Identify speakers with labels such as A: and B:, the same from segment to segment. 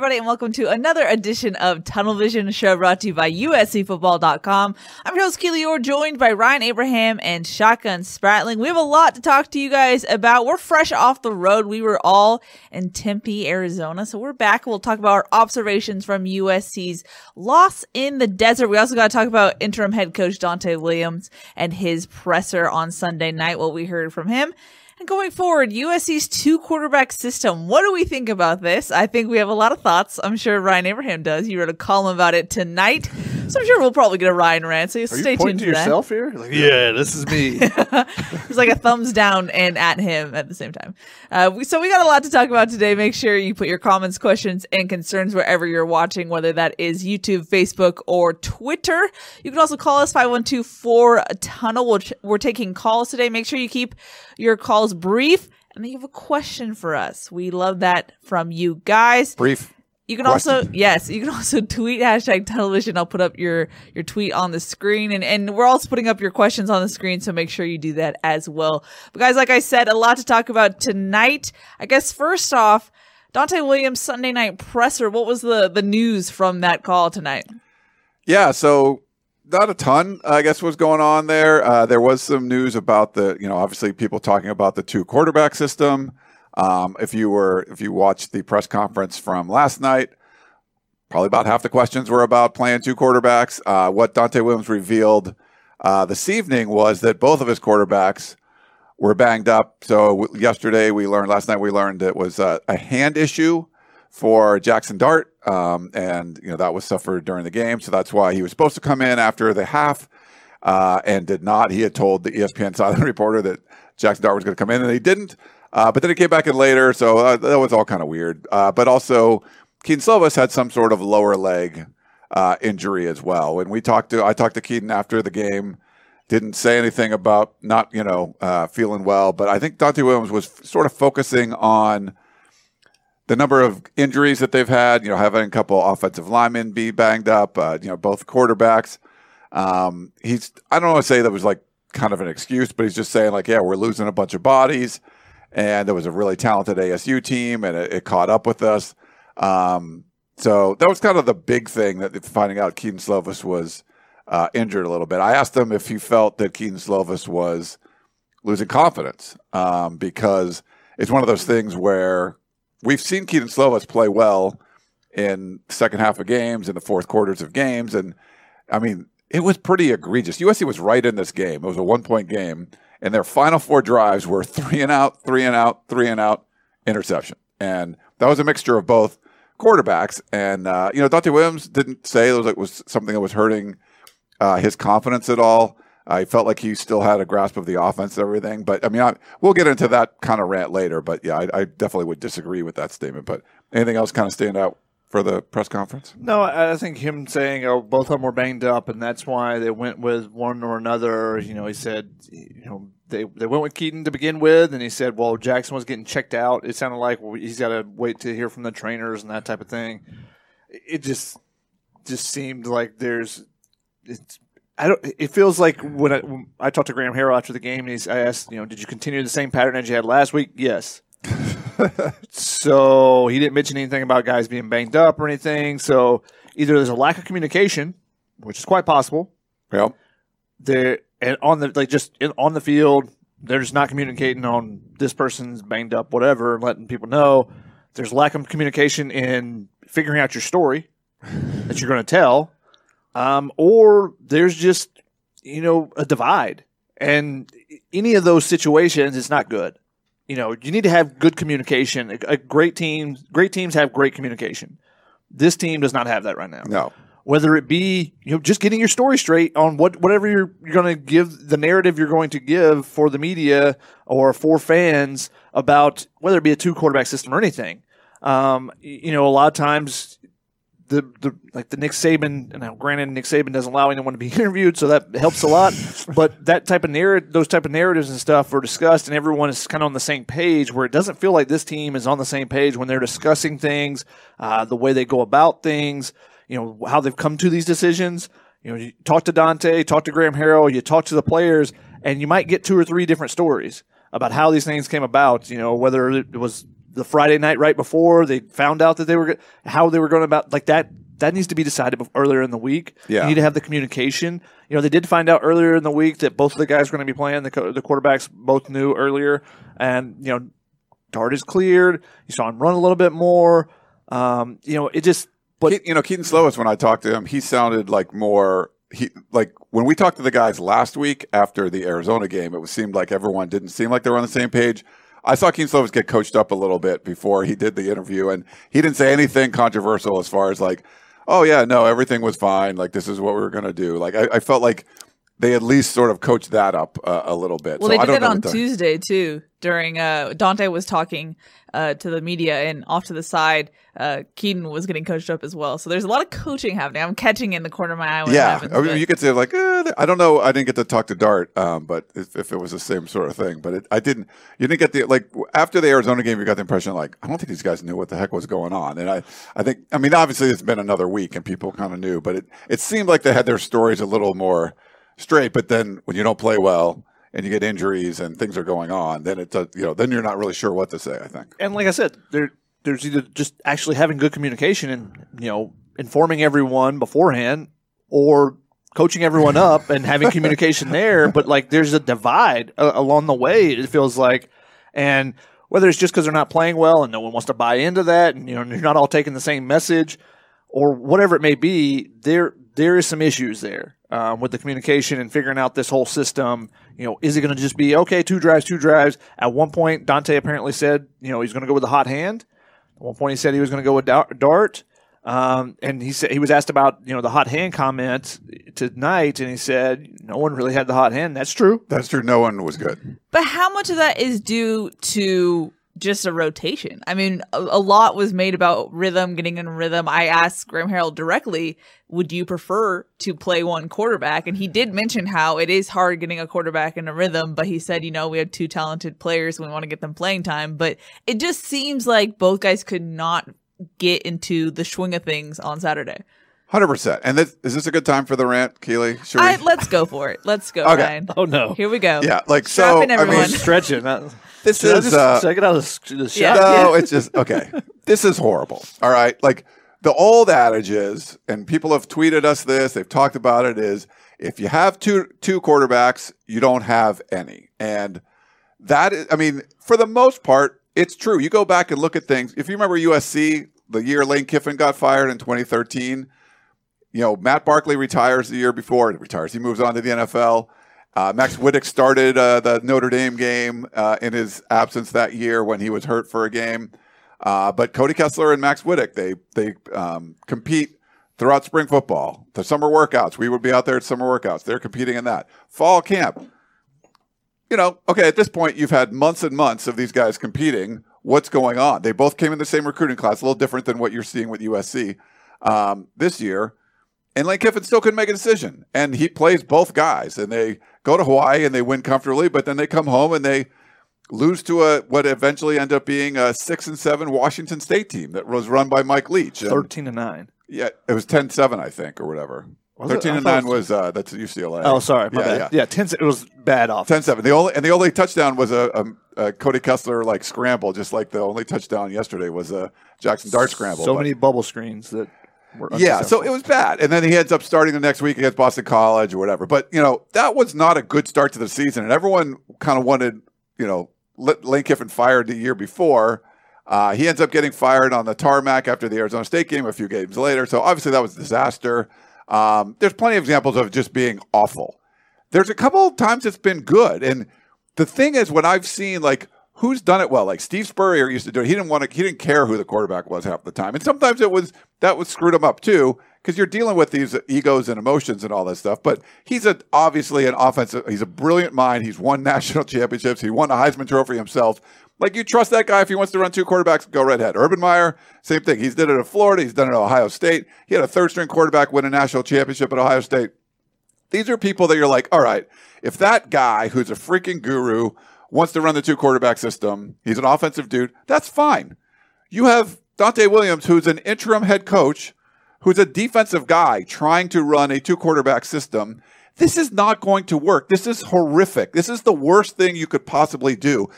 A: everybody, and welcome to another edition of Tunnel Vision, show brought to you by USCFootball.com. I'm your host, Keely Orr, joined by Ryan Abraham and Shotgun Spratling. We have a lot to talk to you guys about. We're fresh off the road. We were all in Tempe, Arizona, so we're back. We'll talk about our observations from USC's loss in the desert. We also got to talk about interim head coach Donte Williams and his presser on Sunday night, what we heard from him. And going forward, USC's two quarterback system. What do we think about this? I think we have a lot of thoughts. I'm sure Ryan Abraham does. You wrote a column about it tonight. So I'm sure we'll probably get a Ryan rant. So
B: Are
A: stay
B: you
A: tuned
B: pointing to
A: for that.
B: yourself here? Like, yeah, this is me.
A: It's like a thumbs down and at him at the same time. Uh, we, so we got a lot to talk about today. Make sure you put your comments, questions, and concerns wherever you're watching, whether that is YouTube, Facebook, or Twitter. You can also call us 512 tunnel. We're, we're taking calls today. Make sure you keep your calls brief. And then you have a question for us. We love that from you guys.
B: Brief.
A: You can also yes, you can also tweet hashtag television. I'll put up your your tweet on the screen, and and we're also putting up your questions on the screen. So make sure you do that as well. But guys, like I said, a lot to talk about tonight. I guess first off, Donte Williams Sunday night presser. What was the the news from that call tonight?
B: Yeah, so not a ton, I guess, was going on there. Uh, there was some news about the, you know, obviously people talking about the two quarterback system. Um, if you were, if you watched the press conference from last night, probably about half the questions were about playing two quarterbacks. Uh, what Donte Williams revealed uh, this evening was that both of his quarterbacks were banged up. So w- yesterday we learned, last night we learned it was a hand issue for Jackson Dart, um, and you know that was suffered during the game. So that's why he was supposed to come in after the half, uh, and did not. He had told the ESPN sideline reporter that Jackson Dart was going to come in, and he didn't. Uh, but then he came back in later, so uh, that was all kind of weird. Uh, but also, Kedon Slovis had some sort of lower leg uh, injury as well. When we talked to, I talked to Kedon after the game. Didn't say anything about not, you know, uh, feeling well, but I think Donte Williams was f- sort of focusing on the number of injuries that they've had. You know, having a couple offensive linemen be banged up. Uh, you know, both quarterbacks. Um, he's I don't want to say that was like kind of an excuse, but he's just saying like, yeah, we're losing a bunch of bodies, and there was a really talented ASU team, and it, it caught up with us. Um, so that was kind of the big thing that finding out Kedon Slovis was uh, injured a little bit. I asked him if he felt that Kedon Slovis was losing confidence um, because it's one of those things where we've seen Kedon Slovis play well in second half of games, in the fourth quarters of games, and I mean it was pretty egregious. USC was right in this game. It was a one point game, and their final four drives were three and out, three and out, three and out, interception, and that was a mixture of both quarterbacks. And uh, you know, Donte Williams didn't say it was, it was something that was hurting uh, his confidence at all. I felt like he still had a grasp of the offense and everything. But I mean, I, we'll get into that kind of rant later. But yeah, I, I definitely would disagree with that statement. But anything else kind of stand out for the press conference?
C: No, I think him saying, "Oh, both of them were banged up, and that's why they went with one or another." You know, he said, you know, they they went with Kedon to begin with, and he said, "Well, Jackson was getting checked out." It sounded like well, he's got to wait to hear from the trainers and that type of thing. It just just seemed like there's it's. I don't. It feels like when I, when I talked to Graham Harrell after the game, and he's, I asked, you know, did you continue the same pattern as you had last week? Yes. So he didn't mention anything about guys being banged up or anything. So either there's a lack of communication, which is quite possible.
B: Well,
C: There and on the like just in, on the field, they're just not communicating on this person's banged up, whatever, and letting people know. There's lack of communication in figuring out your story that you're going to tell, um, or there's just you know a divide, and any of those situations is not good. You know, you need to have good communication. A, a great team, great teams have great communication. This team does not have that right now.
B: No.
C: Whether it be you know just getting your story straight on what whatever you're you're going to give the narrative you're going to give for the media or for fans about whether it be a two quarterback system or anything. Um, you know, a lot of times the, the like the Nick Saban. And now, granted, Nick Saban doesn't allow anyone to be interviewed, so that helps a lot. but that type of narrative, those type of narratives and stuff are discussed, and everyone is kind of on the same page. Where it doesn't feel like this team is on the same page when they're discussing things, uh, the way they go about things, you know, how they've come to these decisions. You know, you talk to Donte, talk to Graham Harrell, you talk to the players, and you might get two or three different stories about how these things came about. You know, whether it was the Friday night right before they found out that they were how they were going about like that. That needs to be decided earlier in the week.
B: Yeah.
C: You need to have the communication. You know, they did find out earlier in the week that both of the guys were going to be playing. The, co- the quarterbacks both knew earlier, and you know, Dart is cleared. You saw him run a little bit more. Um, you know, it just. But
B: Ke- you know, Kedon Slovis, when I talked to him, he sounded like more. He like when we talked to the guys last week after the Arizona game, it was, seemed like everyone didn't seem like they were on the same page. I saw Kedon Slovis get coached up a little bit before he did the interview, and he didn't say anything controversial as far as like, "Oh yeah, no, everything was fine. Like this is what we were going to do." Like I, I felt like they at least sort of coached that up uh, a little bit.
A: Well,
B: so
A: they did that on Tuesday too. During uh, Donte was talking uh, to the media, and off to the side, uh, Kedon was getting coached up as well. So there's a lot of coaching happening. I'm catching in the corner of my eye when it
B: Yeah,
A: happens.
B: I mean, you could say like, eh, I don't know. I didn't get to talk to Dart, um, but if, if it was the same sort of thing, but it, I didn't. You didn't get the like after the Arizona game, you got the impression like I don't think these guys knew what the heck was going on, and I, I think, I mean, obviously it's been another week and people kind of knew, but it, it seemed like they had their stories a little more straight. But then when you don't play well and you get injuries and things are going on, then it's a, you know, then you're not really sure what to say. I think.
C: and like I said, there there's either just actually having good communication and you know informing everyone beforehand, or coaching everyone up and having communication there. But like there's a divide uh, along the way. It feels like, and whether it's just because they're not playing well and no one wants to buy into that, and you know you're not all taking the same message, or whatever it may be, there there is some issues there um, with the communication and figuring out this whole system. You know, is it going to just be okay, two drives, two drives? At one point, Donte apparently said, you know, he's going to go with the hot hand. At one point, he said he was going to go with dart. Um, and he said he was asked about you know the hot hand comment tonight, and he said no one really had the hot hand. That's true.
B: That's true. No one was good.
A: But how much of that is due to just a rotation? I mean, a, a lot was made about rhythm, getting in rhythm. I asked Graham Harrell directly, would you prefer to play one quarterback? And he did mention how it is hard getting a quarterback in a rhythm, but he said, you know, we have two talented players and we want to get them playing time. But it just seems like both guys could not get into the swing of things on Saturday.
B: Hundred percent. And this, is this a good time for the rant, Keely? Should we?
A: I, let's go for it. Let's go,
B: Okay.
A: Ryan.
C: Oh no,
A: Here we go.
B: yeah, like
A: Strap
B: so.
A: in,
B: I mean,
A: everyone.
C: stretching.
B: This
C: should
B: is.
C: just
B: uh,
C: should I get out of the, the shot?
B: No, it's just okay. This is horrible. All right. Like the old adage is, and people have tweeted us this, they've talked about it, is if you have two two quarterbacks, you don't have any. And that is I mean, for the most part, it's true. You go back and look at things. If you remember USC, the year Lane Kiffin got fired in 2013, you know, Matt Barkley retires the year before. He retires. He moves on to the NFL. Uh, Max Wittek started uh, the Notre Dame game uh, in his absence that year when he was hurt for a game. Uh, but Cody Kessler and Max Wittek, they they um, compete throughout spring football. The summer workouts, we would be out there at summer workouts. They're competing in that. Fall camp, you know, okay, at this point, you've had months and months of these guys competing. What's going on? They both came in the same recruiting class, a little different than what you're seeing with USC um, this year. And Lane Kiffin still couldn't make a decision. And he plays both guys. And they go to Hawaii and they win comfortably, but then they come home and they lose to a what eventually ended up being a six and seven Washington State team that was run by Mike Leach. And-
C: Thirteen to nine.
B: yeah, it was 10-7, I think, or whatever.
C: Was?
B: Thirteen
C: I
B: and nine
C: was-
B: was uh, that's UCLA.
C: Oh, sorry, my
B: yeah,
C: bad.
B: Yeah.
C: Yeah, ten. It was bad off.
B: 10-7. The only and the only touchdown was a, a, a Cody Kessler like scramble, just like the only touchdown yesterday was a Jackson Dart scramble.
C: So
B: But-
C: many bubble screens that were
B: yeah, so it was bad, and then he ends up starting the next week against Boston College or whatever. But you know that was not a good start to the season, and everyone kind of wanted you know Lane Kiffin fired the year before. Uh, he ends up getting fired on the tarmac after the Arizona State game a few games later. So obviously that was a disaster. Um, there's plenty of examples of just being awful. There's a couple of times it's been good, and the thing is, when I've seen like who's done it well? Like Steve Spurrier used to do it. He didn't want to. He didn't care who the quarterback was half the time, and sometimes it was that was screwed him up too because you're dealing with these egos and emotions and all that stuff. But he's a, obviously an offensive. He's a brilliant mind. He's won national championships. He won a Heisman Trophy himself. Like you trust that guy if he wants to run two quarterbacks, go right ahead. Urban Meyer, same thing. He's did it at Florida. He's done it at Ohio State. He had a third string quarterback win a national championship at Ohio State. These are people that you're like, all right, if that guy who's a freaking guru wants to run the two quarterback system, he's an offensive dude, that's fine. You have Donte Williams, who's an interim head coach, who's a defensive guy trying to run a two quarterback system. This is not going to work. This is horrific. This is the worst thing you could possibly do.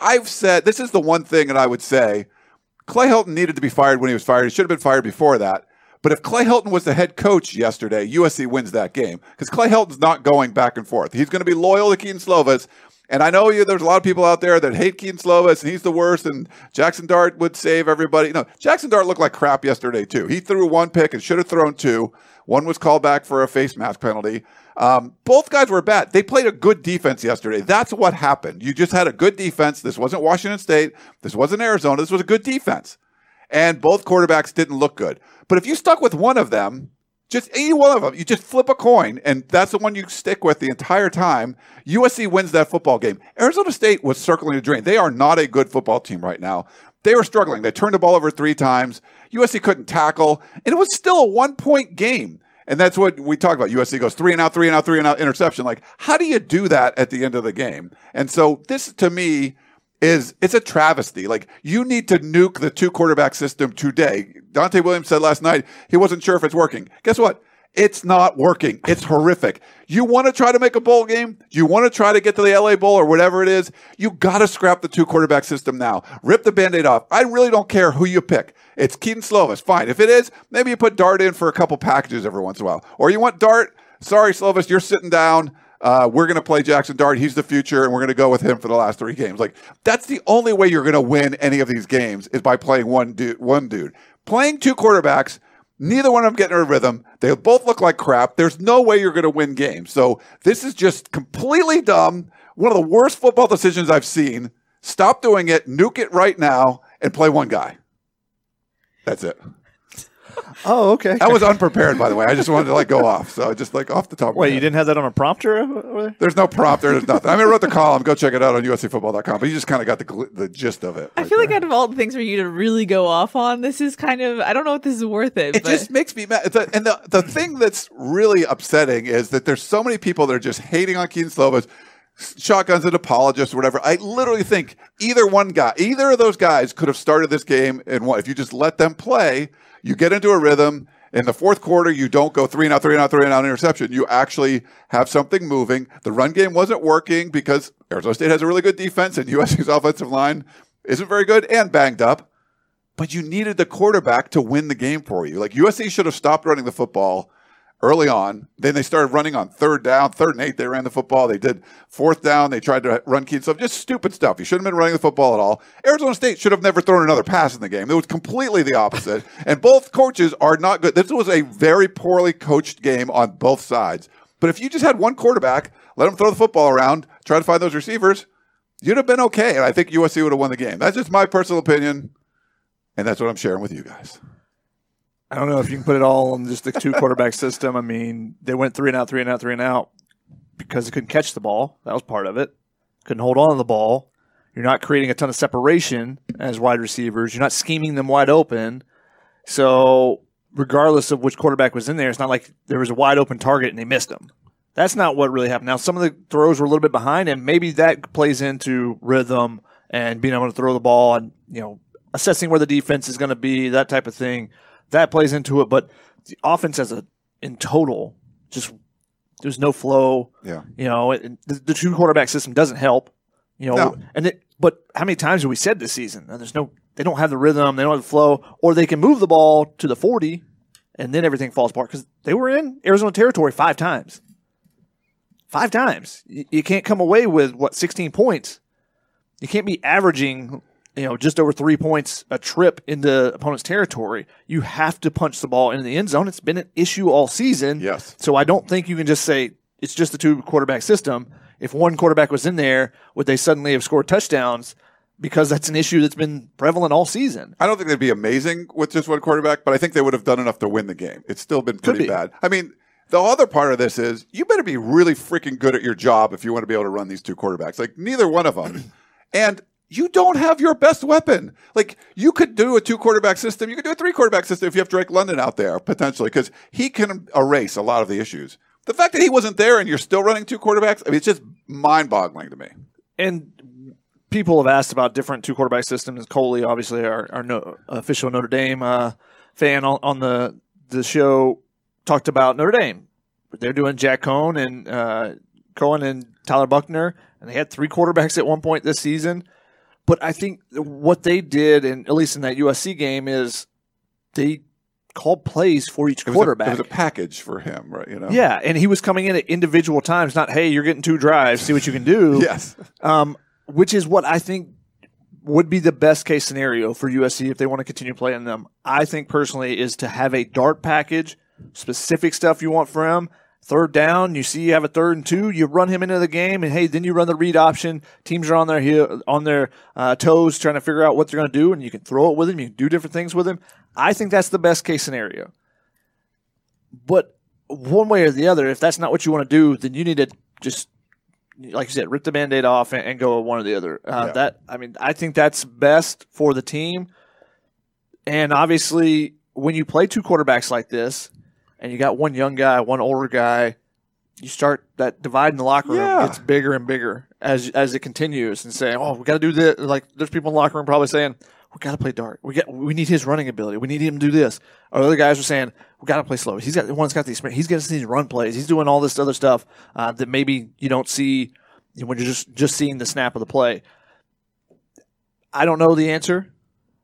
B: I've said this is the one thing that I would say Clay Helton needed to be fired when he was fired. He should have been fired before that. But if Clay Helton was the head coach yesterday, USC wins that game because Clay Helton's not going back and forth. He's going to be loyal to Kedon Slovis. And I know you, there's a lot of people out there that hate Kedon Slovis and he's the worst and Jackson Dart would save everybody. No, Jackson Dart looked like crap yesterday too. He threw one pick and should have thrown two. One was called back for a face mask penalty. Um, both guys were bad. They played a good defense yesterday. That's what happened. You just had a good defense. This wasn't Washington State. This wasn't Arizona. This was a good defense. And both quarterbacks didn't look good. But if you stuck with one of them, just any one of them, you just flip a coin, and that's the one you stick with the entire time. USC wins that football game. Arizona State was circling the drain. They are not a good football team right now. They were struggling. They turned the ball over three times. USC couldn't tackle, and it was still a one point game. And that's what we talk about. USC goes three and out, three and out, three and out, interception. Like, how do you do that at the end of the game? And so this to me is it's a travesty. Like you need to nuke the two quarterback system today. Donte Williams said last night he wasn't sure if it's working. Guess what? It's not working. It's horrific. You want to try to make a bowl game? You want to try to get to the LA Bowl or whatever it is? You got to scrap the two quarterback system now. Rip the band aid off. I really don't care who you pick. It's Kedon Slovis. Fine. If it is, maybe you put Dart in for a couple packages every once in a while. Or you want Dart? Sorry, Slovis, you're sitting down. Uh, we're going to play Jackson Dart. He's the future, and we're going to go with him for the last three games. Like that's the only way you're going to win any of these games is by playing one dude. One dude playing two quarterbacks. Neither one of them getting a rhythm. They both look like crap. There's no way you're going to win games. So this is just completely dumb. One of the worst football decisions I've seen. Stop doing it. Nuke it right now and play one guy. That's it.
C: Oh, okay.
B: I was unprepared, by the way. I just wanted to like go off. So just like off the top. of my
C: Wait,
B: head.
C: you didn't have that on a prompter over there?
B: There's no prompter. There's nothing. I mean, I wrote the column. Go check it out on USCFootball.com. But you just kind of got the gl- the gist of it.
A: I
B: right
A: feel like
B: there.
A: out of all the things for you to really go off on, this is kind of I don't know if this is worth it.
B: it
A: but
B: just makes me mad. It's a- and the the thing that's really upsetting is that there's so many people that are just hating on Kedon Slovis. Shotguns and apologists or whatever. I literally think either one guy, either of those guys could have started this game and what if you just let them play, you get into a rhythm. In the fourth quarter, you don't go three and out, three and out, three and out interception. You actually have something moving. The run game wasn't working because Arizona State has a really good defense and USC's offensive line isn't very good and banged up. But you needed the quarterback to win the game for you. Like USC should have stopped running the football early on. Then they started running on third down, third and eight. They ran the football. They did fourth down. They tried to run key stuff, just stupid stuff. You shouldn't have been running the football at all. Arizona State should have never thrown another pass in the game. It was completely the opposite. and both coaches are not good. This was a very poorly coached game on both sides. But if you just had one quarterback, let him throw the football around, try to find those receivers, you'd have been okay. And I think USC would have won the game. That's just my personal opinion. And that's what I'm sharing with you guys.
C: I don't know if you can put it all on just the two quarterback system. I mean, they went three and out, three and out, three and out because they couldn't catch the ball. That was part of it. Couldn't hold on to the ball. You're not creating a ton of separation as wide receivers. You're not scheming them wide open. So, regardless of which quarterback was in there, it's not like there was a wide open target and they missed them. That's not what really happened. Now, some of the throws were a little bit behind, and maybe that plays into rhythm and being able to throw the ball and, you know, assessing where the defense is going to be, that type of thing. That plays into it. But the offense as a, in total, just, there's no flow.
B: Yeah.
C: You know, it, the, the two quarterback system doesn't help. You know,
B: No.
C: and it, but how many times have we said this season? "Oh, There's no, they don't have the rhythm, they don't have the flow, or they can move the ball to the 40 and then everything falls apart because they were in Arizona territory five times. Five times. You, you can't come away with what 16 points. You can't be averaging, you know, just over three points a trip into opponent's territory. You have to punch the ball into the end zone. It's been an issue all season.
B: Yes.
C: So I don't think you can just say it's just the two quarterback system. If one quarterback was in there, would they suddenly have scored touchdowns? because that's an issue that's been prevalent all season.
B: I don't think they'd be amazing with just one quarterback, but I think they would have done enough to win the game. It's still been pretty
C: be.
B: bad. I mean, the other part of this is you better be really freaking good at your job if you want to be able to run these two quarterbacks. Like neither one of them. and you don't have your best weapon. Like you could do a two quarterback system, you could do a three quarterback system if you have Drake London out there potentially because he can erase a lot of the issues. The fact that he wasn't there and you're still running two quarterbacks, I mean, it's just mind boggling to me.
C: And people have asked about different two quarterback systems. Coley, obviously, our, our no, official Notre Dame uh, fan on, on the the show, talked about Notre Dame. They're doing Jack Coan and uh, Coan and Tyler Buchner, and they had three quarterbacks at one point this season. But I think what they did, and at least in that USC game, is they called plays for each
B: It was, a,
C: quarterback.
B: it was a package for him, right? You know?
C: yeah, and he was coming in at individual times, not hey, you're getting two drives, see what you can do.
B: Yes.
C: um, which is what I think would be the best case scenario for USC if they want to continue playing them. I think personally is to have a dart package, specific stuff you want for him. Third down, you see you have a third and two, you run him into the game, and hey, then you run the read option. Teams are on their heel, on their uh, toes, trying to figure out what they're going to do, and you can throw it with him. You can do different things with him. I think that's the best case scenario. But one way or the other, if that's not what you want to do, then you need to just like you said, rip the band-aid off and, and go one or the other. Uh,
B: Yeah.
C: That I mean, I think that's best for the team. And obviously, when you play two quarterbacks like this, and you got one young guy, one older guy, you start that divide in the locker room
B: Yeah.
C: gets bigger and bigger as as it continues, and saying, "Oh, we got to do this." Like there's people in the locker room probably saying, "We got to play dart. We got we need his running ability. We need him to do this." Or other guys are saying, "We got to play slow. He's got the one's got the experience. He's getting these run plays. He's doing all this other stuff uh, that maybe you don't see when you're just just seeing the snap of the play." I don't know the answer.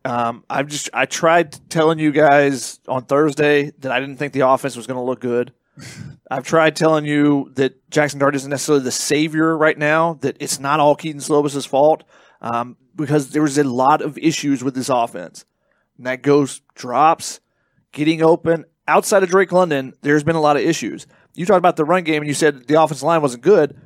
C: Um, I've just I tried telling you guys on Thursday that I didn't think the offense was going to look good. I've tried telling you that Jackson Dart isn't necessarily the savior right now. That it's not all Kedon Slovis's fault um, because there was a lot of issues with this offense. And that goes drops, getting open outside of Drake London. There's been a lot of issues. You talked about the run game and you said the offensive line wasn't good.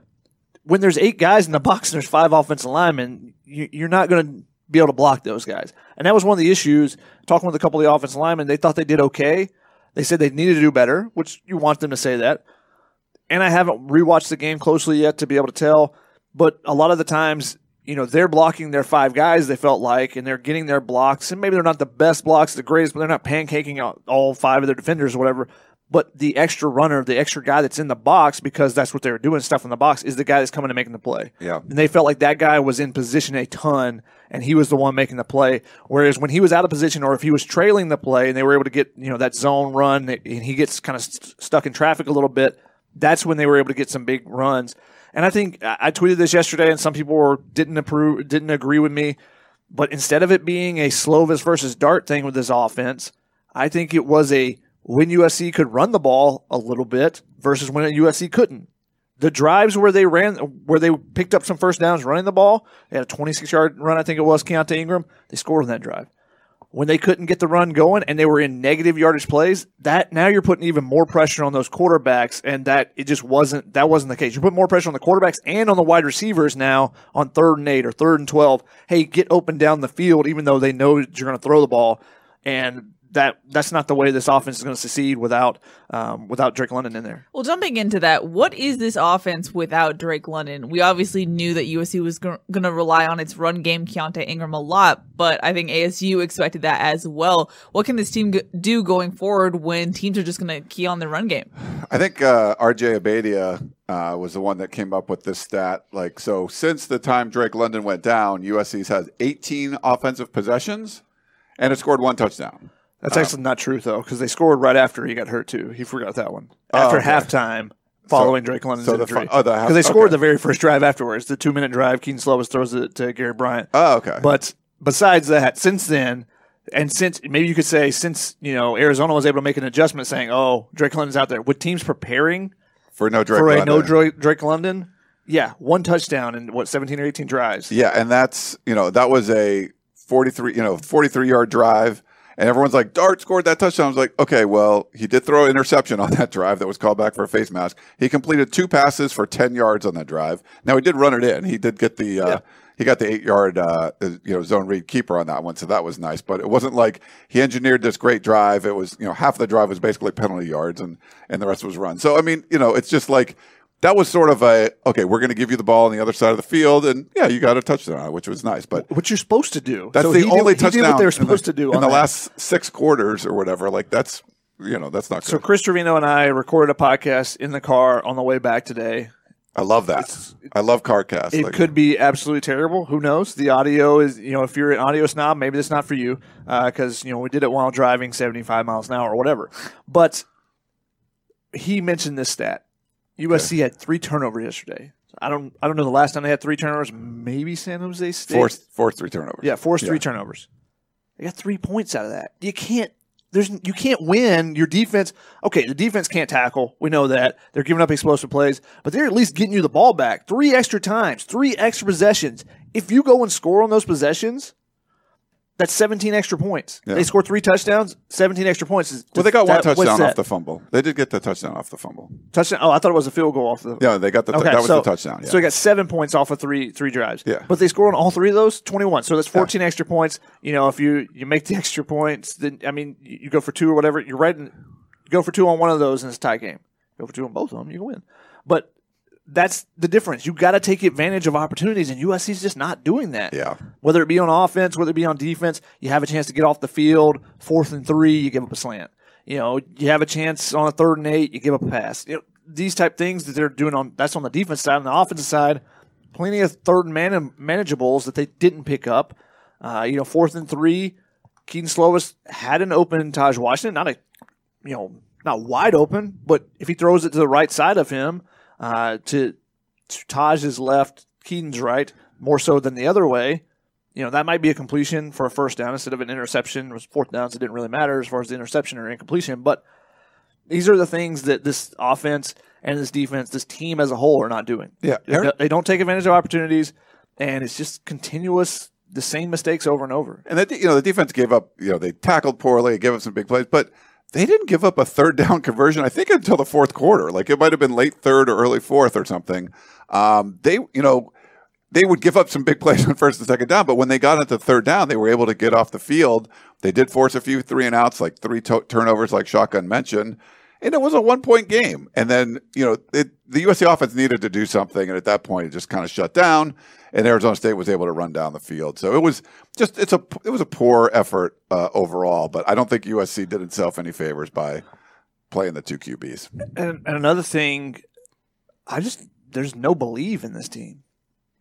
C: When there's eight guys in the box and there's five offensive linemen, you, you're not going to be able to block those guys. And that was one of the issues. Talking with a couple of the offensive linemen, they thought they did okay. They said they needed to do better, which you want them to say that. And I haven't rewatched the game closely yet to be able to tell, but a lot of the times, you know, they're blocking their five guys, they felt like, and they're getting their blocks. And maybe they're not the best blocks, the greatest, but they're not pancaking out all five of their defenders or whatever. But the extra runner, the extra guy that's in the box, because that's what they were doing, stuff in the box, is the guy that's coming and making the play.
B: Yeah.
C: And they felt like that guy was in position a ton and he was the one making the play. Whereas when he was out of position or if he was trailing the play and they were able to get, you know, that zone run and he gets kind of st- stuck in traffic a little bit, that's when they were able to get some big runs. And I think I I tweeted this yesterday and some people were, didn't approve, didn't agree with me. But instead of it being a Slovis versus Dart thing with this offense, I think it was a when USC could run the ball a little bit versus when USC couldn't. The drives where they ran, where they picked up some first downs running the ball, they had a 26 yard run, I think it was, Keontae Ingram. They scored on that drive. When they couldn't get the run going and they were in negative yardage plays, that now you're putting even more pressure on those quarterbacks, and that it just wasn't that wasn't the case. You put more pressure on the quarterbacks and on the wide receivers now on third and eight or third and twelve. Hey, get open down the field, even though they know you're going to throw the ball, and that that's not the way this offense is going to succeed without um, without Drake London in there.
A: Well, jumping into that, what is this offense without Drake London? We obviously knew that USC was going to rely on its run game, Keontae Ingram, a lot, but I think ASU expected that as well. What can this team g- do going forward when teams are just going to key on the run game?
B: I think uh, RJ Abeytia uh, was the one that came up with this stat. Like, so since the time Drake London went down, USC's has 18 offensive possessions and it scored one touchdown.
C: That's um, actually not true though, because they scored right after he got hurt too. He forgot that one after oh,
B: okay.
C: halftime, following Drake London's
B: so the
C: injury.
B: oh, the half-
C: because they scored
B: okay.
C: the very first drive afterwards, the two minute drive. Kedon Slovis throws it to Gary Bryant.
B: Oh, okay.
C: But besides that, since then, and since maybe you could say since you know Arizona was able to make an adjustment, saying, "Oh, Drake London's out there," with teams preparing
B: for no Drake
C: for a
B: London.
C: no Drake, Drake London, yeah, one touchdown in what seventeen or eighteen drives.
B: Yeah, and that's you know that was a 43 you know 43 yard drive, and everyone's like Dart scored that touchdown. I was like, okay, well he did throw an interception on that drive that was called back for a face mask. He completed two passes for 10 yards on that drive. Now he did run it in. He did get the uh,
C: Yeah.
B: he got the eight yard uh, you know zone read keeper on that one, so that was nice. But it wasn't like he engineered this great drive. It was you know half of the drive was basically penalty yards, and and the rest was run. So I mean, you know, it's just like that was sort of a okay. We're going to give you the ball on the other side of the field, and yeah, you got a touchdown, which was nice. But
C: what you're supposed to do.
B: that's
C: So
B: the only
C: did
B: touchdown
C: they were
B: in
C: supposed
B: the,
C: to do
B: in
C: on
B: the
C: that.
B: last six quarters or whatever. Like that's you know that's not
C: So. Chris Trevino and I recorded a podcast in the car on the way back today.
B: I love that. I love CarCast.
C: It
B: Like,
C: could be absolutely terrible. Who knows? The audio is, you know, if you're an audio snob, maybe that's not for you uh, because, you know, we did it while driving 75 miles an hour or whatever. But he mentioned this stat. USC had three turnovers yesterday. I don't, I don't know the last time they had three turnovers. Maybe San Jose State.
B: forced forced three turnovers.
C: Yeah, forced three turnovers. They got three points out of that. You can't. There's you can't win. Your defense. Okay, the defense can't tackle. We know that they're giving up explosive plays, but they're at least getting you the ball back three extra times, three extra possessions. If you go and score on those possessions, that's 17 extra points.
B: Yeah.
C: They score three touchdowns, 17 extra points. Is-
B: Well, they got one
C: that- what's
B: touchdown off the fumble. They did get the touchdown off the fumble.
C: touchdown. Oh, I thought it was a field goal off the.
B: Yeah, they got the.
C: Okay,
B: that was
C: so,
B: the touchdown. Yeah.
C: So he got seven points off of three three drives.
B: Yeah.
C: But they scored on all three of those, twenty one. So that's fourteen extra points. You know, if you you make the extra points, then I mean, you you go for two or whatever. You're right. In, you go for two on one of those, and it's a tie game. Go for two on both of them, you can win. But that's the difference. You got to take advantage of opportunities, and USC's just not doing that.
B: Yeah.
C: Whether it be on offense, whether it be on defense, you have a chance to get off the field. Fourth and three, you give up a slant. You know, you have a chance on a third and eight, you give up a pass. You know, these type things that they're doing on that's on the defense side. On the offensive side, plenty of third and man- manageables that they didn't pick up. Uh, you know, fourth and three, Kedon Slovis had an open Taj Washington, not a you know, not wide open, but if he throws it to the right side of him, uh, to, to Taj's left, Kedon's right, more so than the other way, you know, that might be a completion for a first down instead of an interception. It was fourth downs, so it didn't really matter as far as the interception or incompletion. But these are the things that this offense and this defense, this team as a whole, are not doing.
B: Yeah,
C: They-
B: Aaron-
C: they don't take advantage of opportunities, and it's just continuous, the same mistakes over and over.
B: And the, you know the defense gave up. You know they tackled poorly, gave up some big plays, but they didn't give up a third down conversion. I think until the fourth quarter. Like it might have been late third or early fourth or something. Um, they you know they would give up some big plays on first and second down, but when they got into third down, they were able to get off the field. They did force a few three and outs, like three to- turnovers, like Shotgun mentioned. And it was a one point game. And then, you know, it, the USC offense needed to do something. And at that point, it just kind of shut down. And Arizona State was able to run down the field. So it was just, it's a, it was a poor effort uh, overall. But I don't think USC did itself any favors by playing the two QBs.
C: And, and another thing, I just there's no belief in this team.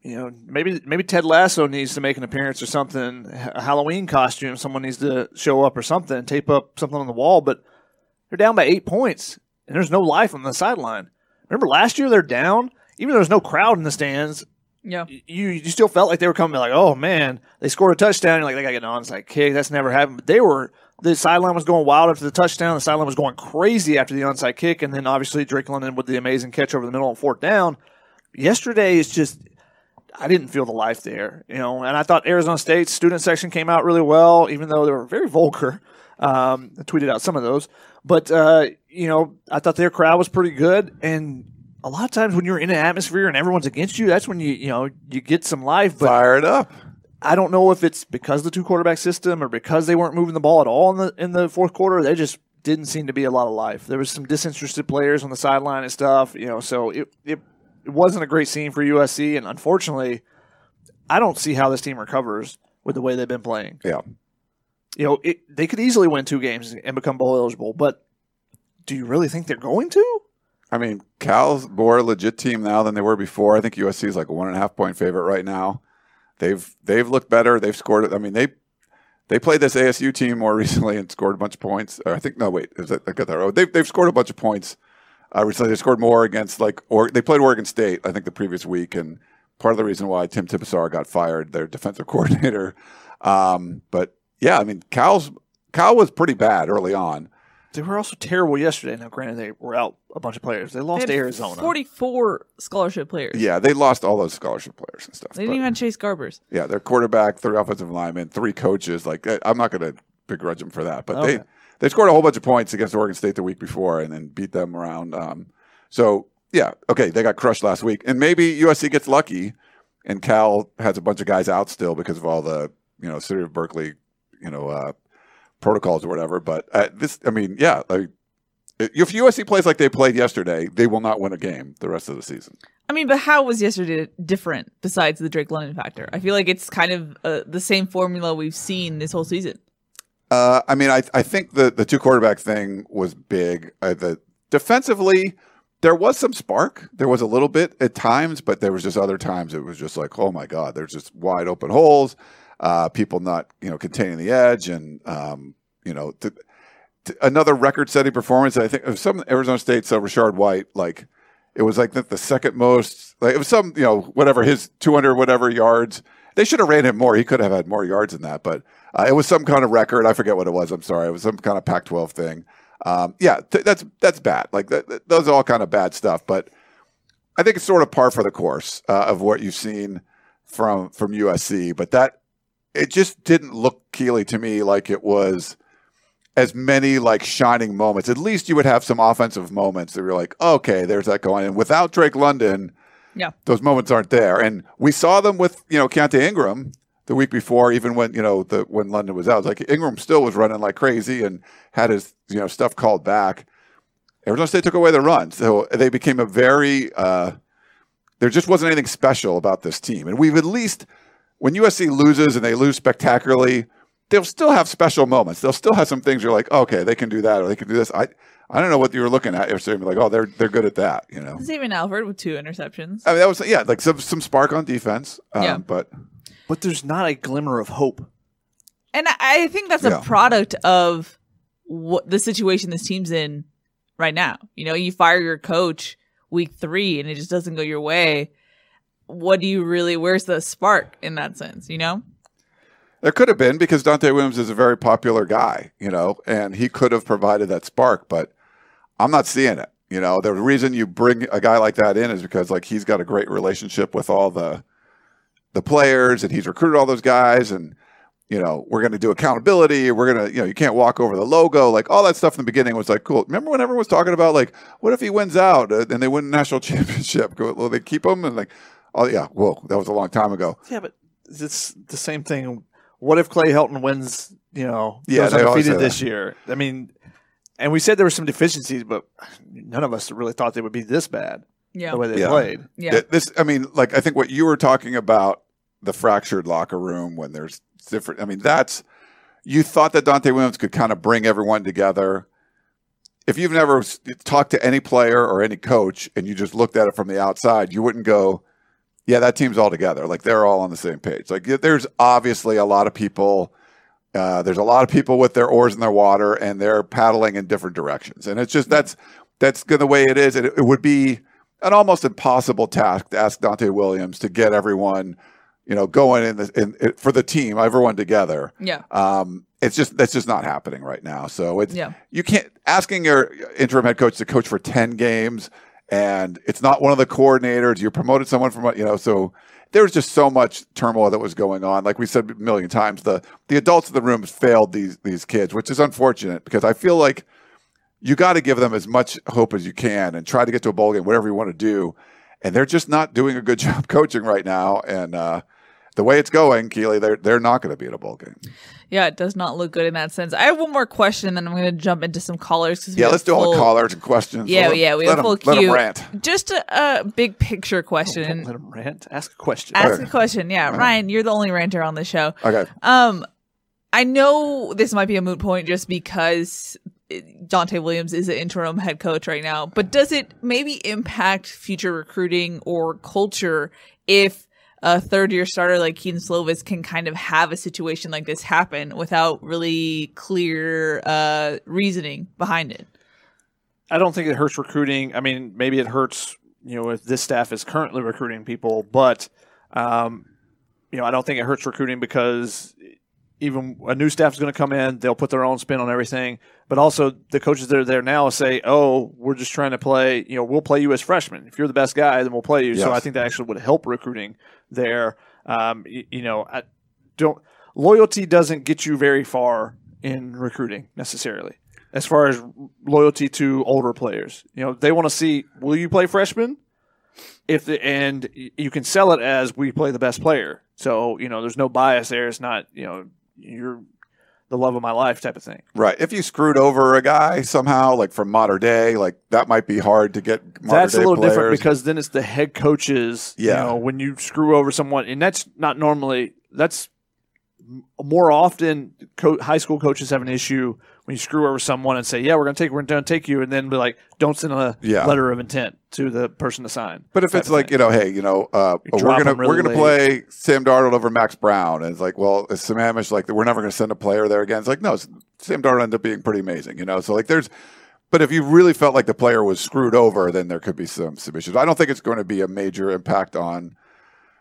C: You know, maybe maybe Ted Lasso needs to make an appearance or something. A Halloween costume, someone needs to show up or something, tape up something on the wall. But they're down by eight points, and there's no life on the sideline. Remember last year they're down, even though there's no crowd in the stands.
A: Yeah.
C: You you still felt like they were coming like, oh man, they scored a touchdown. You're like they got to get an onside kick. That's never happened. But they were the sideline was going wild after the touchdown. The sideline was going crazy after the onside kick, and then obviously Drake London with the amazing catch over the middle on fourth down. Yesterday is just I didn't feel the life there, you know. And I thought Arizona State's student section came out really well, even though they were very vulgar. Um, I tweeted out some of those, but uh, you know, I thought their crowd was pretty good. And a lot of times when you're in an atmosphere and everyone's against you, that's when you you know you get some life. But
B: Fire it up.
C: I don't know if it's because of the two quarterback system or because they weren't moving the ball at all in the in the fourth quarter. They just didn't seem to be a lot of life. There was some disinterested players on the sideline and stuff, you know. So it it, it wasn't a great scene for USC, and unfortunately, I don't see how this team recovers with the way they've been playing.
B: Yeah.
C: You know, it, they could easily win two games and become bowl eligible, but do you really think they're going to?
B: I mean, Cal's more legit team now than they were before. I think USC is like a one and a half point favorite right now. They've they've looked better. They've scored. I mean, they they played this ASU team more recently and scored a bunch of points. Or I think no, wait, is that, I got that wrong. They've they've scored a bunch of points. Uh, recently, they scored more against like or they played Oregon State. I think the previous week, and part of the reason why Tim Tibesar got fired, their defensive coordinator. Um, but yeah, I mean, Cal's Cal was pretty bad early on.
C: They were also terrible yesterday. Now, granted, they were out a bunch of players. They lost
A: They had
C: Arizona.
A: 44 scholarship players.
B: Yeah, they lost all those scholarship players and stuff.
A: They didn't
B: but-
A: even have Chase Garbers.
B: Yeah, their quarterback, three offensive linemen, three coaches. Like I- I'm not going to begrudge them for that, but
C: Okay.
B: they they scored a whole bunch of points against Oregon State the week before and then beat them around. Um, so yeah, okay, they got crushed last week, and maybe USC gets lucky and Cal has a bunch of guys out still because of all the you know city of Berkeley, you know, uh, protocols or whatever. But uh, this, I mean, yeah, like if USC plays like they played yesterday, they will not win a game the rest of the season.
A: I mean, but how was yesterday different besides the Drake London factor? I feel like it's kind of uh, the same formula we've seen this whole season.
B: Uh, I mean, I I think the the two quarterback thing was big. Uh, the defensively, there was some spark. There was a little bit at times, but there was just other times it was just like, oh my god, there's just wide open holes. Uh, people not you know containing the edge, and um, you know another record-setting performance. I think of some Arizona State. So Rachaad White, like it was like the, the second most. Like it was some you know whatever his 200 whatever yards. They should have ran him more. He could have had more yards than that, but uh, it was some kind of record. I forget what it was. I'm sorry. It was some kind of Pac-12 thing. Um, yeah, th- that's that's bad. Like th- th- those are all kind of bad stuff. But I think it's sort of par for the course uh, of what you've seen from from USC. But that it just didn't look Keely to me like it was as many like shining moments. At least you would have some offensive moments that you're like, okay, there's that going. And without Drake London,
A: Yeah.
B: those moments aren't there. And we saw them with you know Keontae Ingram the week before, even when you know the when London was out. It's like Ingram still was running like crazy and had his you know stuff called back. Arizona State took away the run, so they became a very. Uh, there just wasn't anything special about this team, and we've at least when USC loses and they lose spectacularly, they'll still have special moments. They'll still have some things you're like, okay, they can do that or they can do this. I I don't know what you were looking at. You're saying like, oh, they're they're good at that, you know.
A: Xavier Alford with two interceptions.
B: I mean, that was yeah, like some some spark on defense. Um,
A: Yeah.
B: but
C: But there's not a glimmer of hope.
A: And I- I think that's
B: Yeah.
A: a product of what the situation this team's in right now. You know, you fire your coach week three and it just doesn't go your way. What do you really, where's the spark in that sense, you know?
B: There could have been because Donte Williams is a very popular guy, you know, and he could have provided that spark, but I'm not seeing it. You know, the reason you bring a guy like that in is because like he's got a great relationship with all the the players and he's recruited all those guys and you know, we're going to do accountability. We're going to, you know, you can't walk over the logo. Like all that stuff in the beginning was like, cool. Remember when everyone was talking about like, what if he wins out uh, and they win a national championship? Will they keep him? And like, oh yeah, whoa, that was a long time ago.
C: Yeah, but it's the same thing. What if Clay Helton wins? You know,
B: Yeah,
C: goes
B: they always
C: undefeated this year. I mean, and we said there were some deficiencies, but none of us really thought they would be this bad
A: Yeah.
C: the way they
B: Yeah.
C: played.
A: Yeah.
B: This, I mean, like I think what you were talking about the fractured locker room when there's different. I mean, that's you thought that Donte Williams could kind of bring everyone together. If you've never talked to any player or any coach and you just looked at it from the outside, you wouldn't go, "Yeah, that team's all together. Like they're all on the same page." Like there's obviously a lot of people. Uh, there's a lot of people with their oars in their water and they're paddling in different directions, and it's just that's that's the way it is. And it, it would be an almost impossible task to ask Donte Williams to get everyone, you know, going in, the, in, in for the team, everyone together.
A: Yeah.
B: Um, it's just that's just not happening right now. So it's
A: Yeah.
B: you can't asking your interim head coach to coach for ten games, and it's not one of the coordinators. You promoted someone from you know, so there was just so much turmoil that was going on. Like we said a million times, the the adults in the room failed these these kids, which is unfortunate because I feel like you got to give them as much hope as you can and try to get to a bowl game, whatever you want to do. And they're just not doing a good job coaching right now. And uh, the way it's going, Keely, they're they're not going to be at a bowl game.
A: Yeah, it does not look good in that sense. I have one more question, and then I'm going to jump into some callers. 'cause we
B: Yeah, let's do all the callers and questions.
A: Yeah,
B: Let 'em-
A: yeah, we
B: let
A: have full
B: 'em- let 'em
A: queue.
B: rant.
A: Just a, a big picture question.
C: Don't let him rant. Ask a question.
A: Ask a question. Yeah, Ryan, you're the only ranter on the show.
B: Okay.
A: Um, I know this might be a moot point just because Donte Williams is an interim head coach right now, but does it maybe impact future recruiting or culture if a third year starter like Kedon Slovis can kind of have a situation like this happen without really clear uh, reasoning behind it?
C: I don't think it hurts recruiting. I mean, maybe it hurts, you know, if this staff is currently recruiting people, but, um, you know, I don't think it hurts recruiting because even a new staff is going to come in, they'll put their own spin on everything. But also, the coaches that are there now say, "Oh, we're just trying to play. You know, we'll play you as freshmen. If you're the best guy, then we'll play you." So I think that actually would help recruiting there. Um, y- you know, I don't loyalty doesn't get you very far in recruiting necessarily as far as loyalty to older players. You know, they want to see will you play freshman if the, and you can sell it as we play the best player. So you know, there's no bias there. It's not you know you're the love of my life type of thing.
B: Right. If you screwed over a guy somehow, like from modern day, like that might be hard to get. Modern
C: That's a little
B: players.
C: different because then it's the head coaches.
B: Yeah.
C: You know, when you screw over someone, and that's not normally that's more often co- high school coaches have an issue when you screw over someone and say, "Yeah, we're going to take, we're going to take you," and then be like, "Don't send a
B: Yeah.
C: letter of intent to the person to sign."
B: But if it's like
C: thing.
B: you know, hey, you know, uh,
C: You
B: we're gonna
C: really
B: we're gonna
C: late.
B: play Sam Darnold over Max Browne, and it's like, well, Sam Amish like we're never gonna send a player there again? It's like, no, Sam Darnold ended up being pretty amazing, you know. So like, there's, but if you really felt like the player was screwed over, then there could be some issues. I don't think it's going to be a major impact on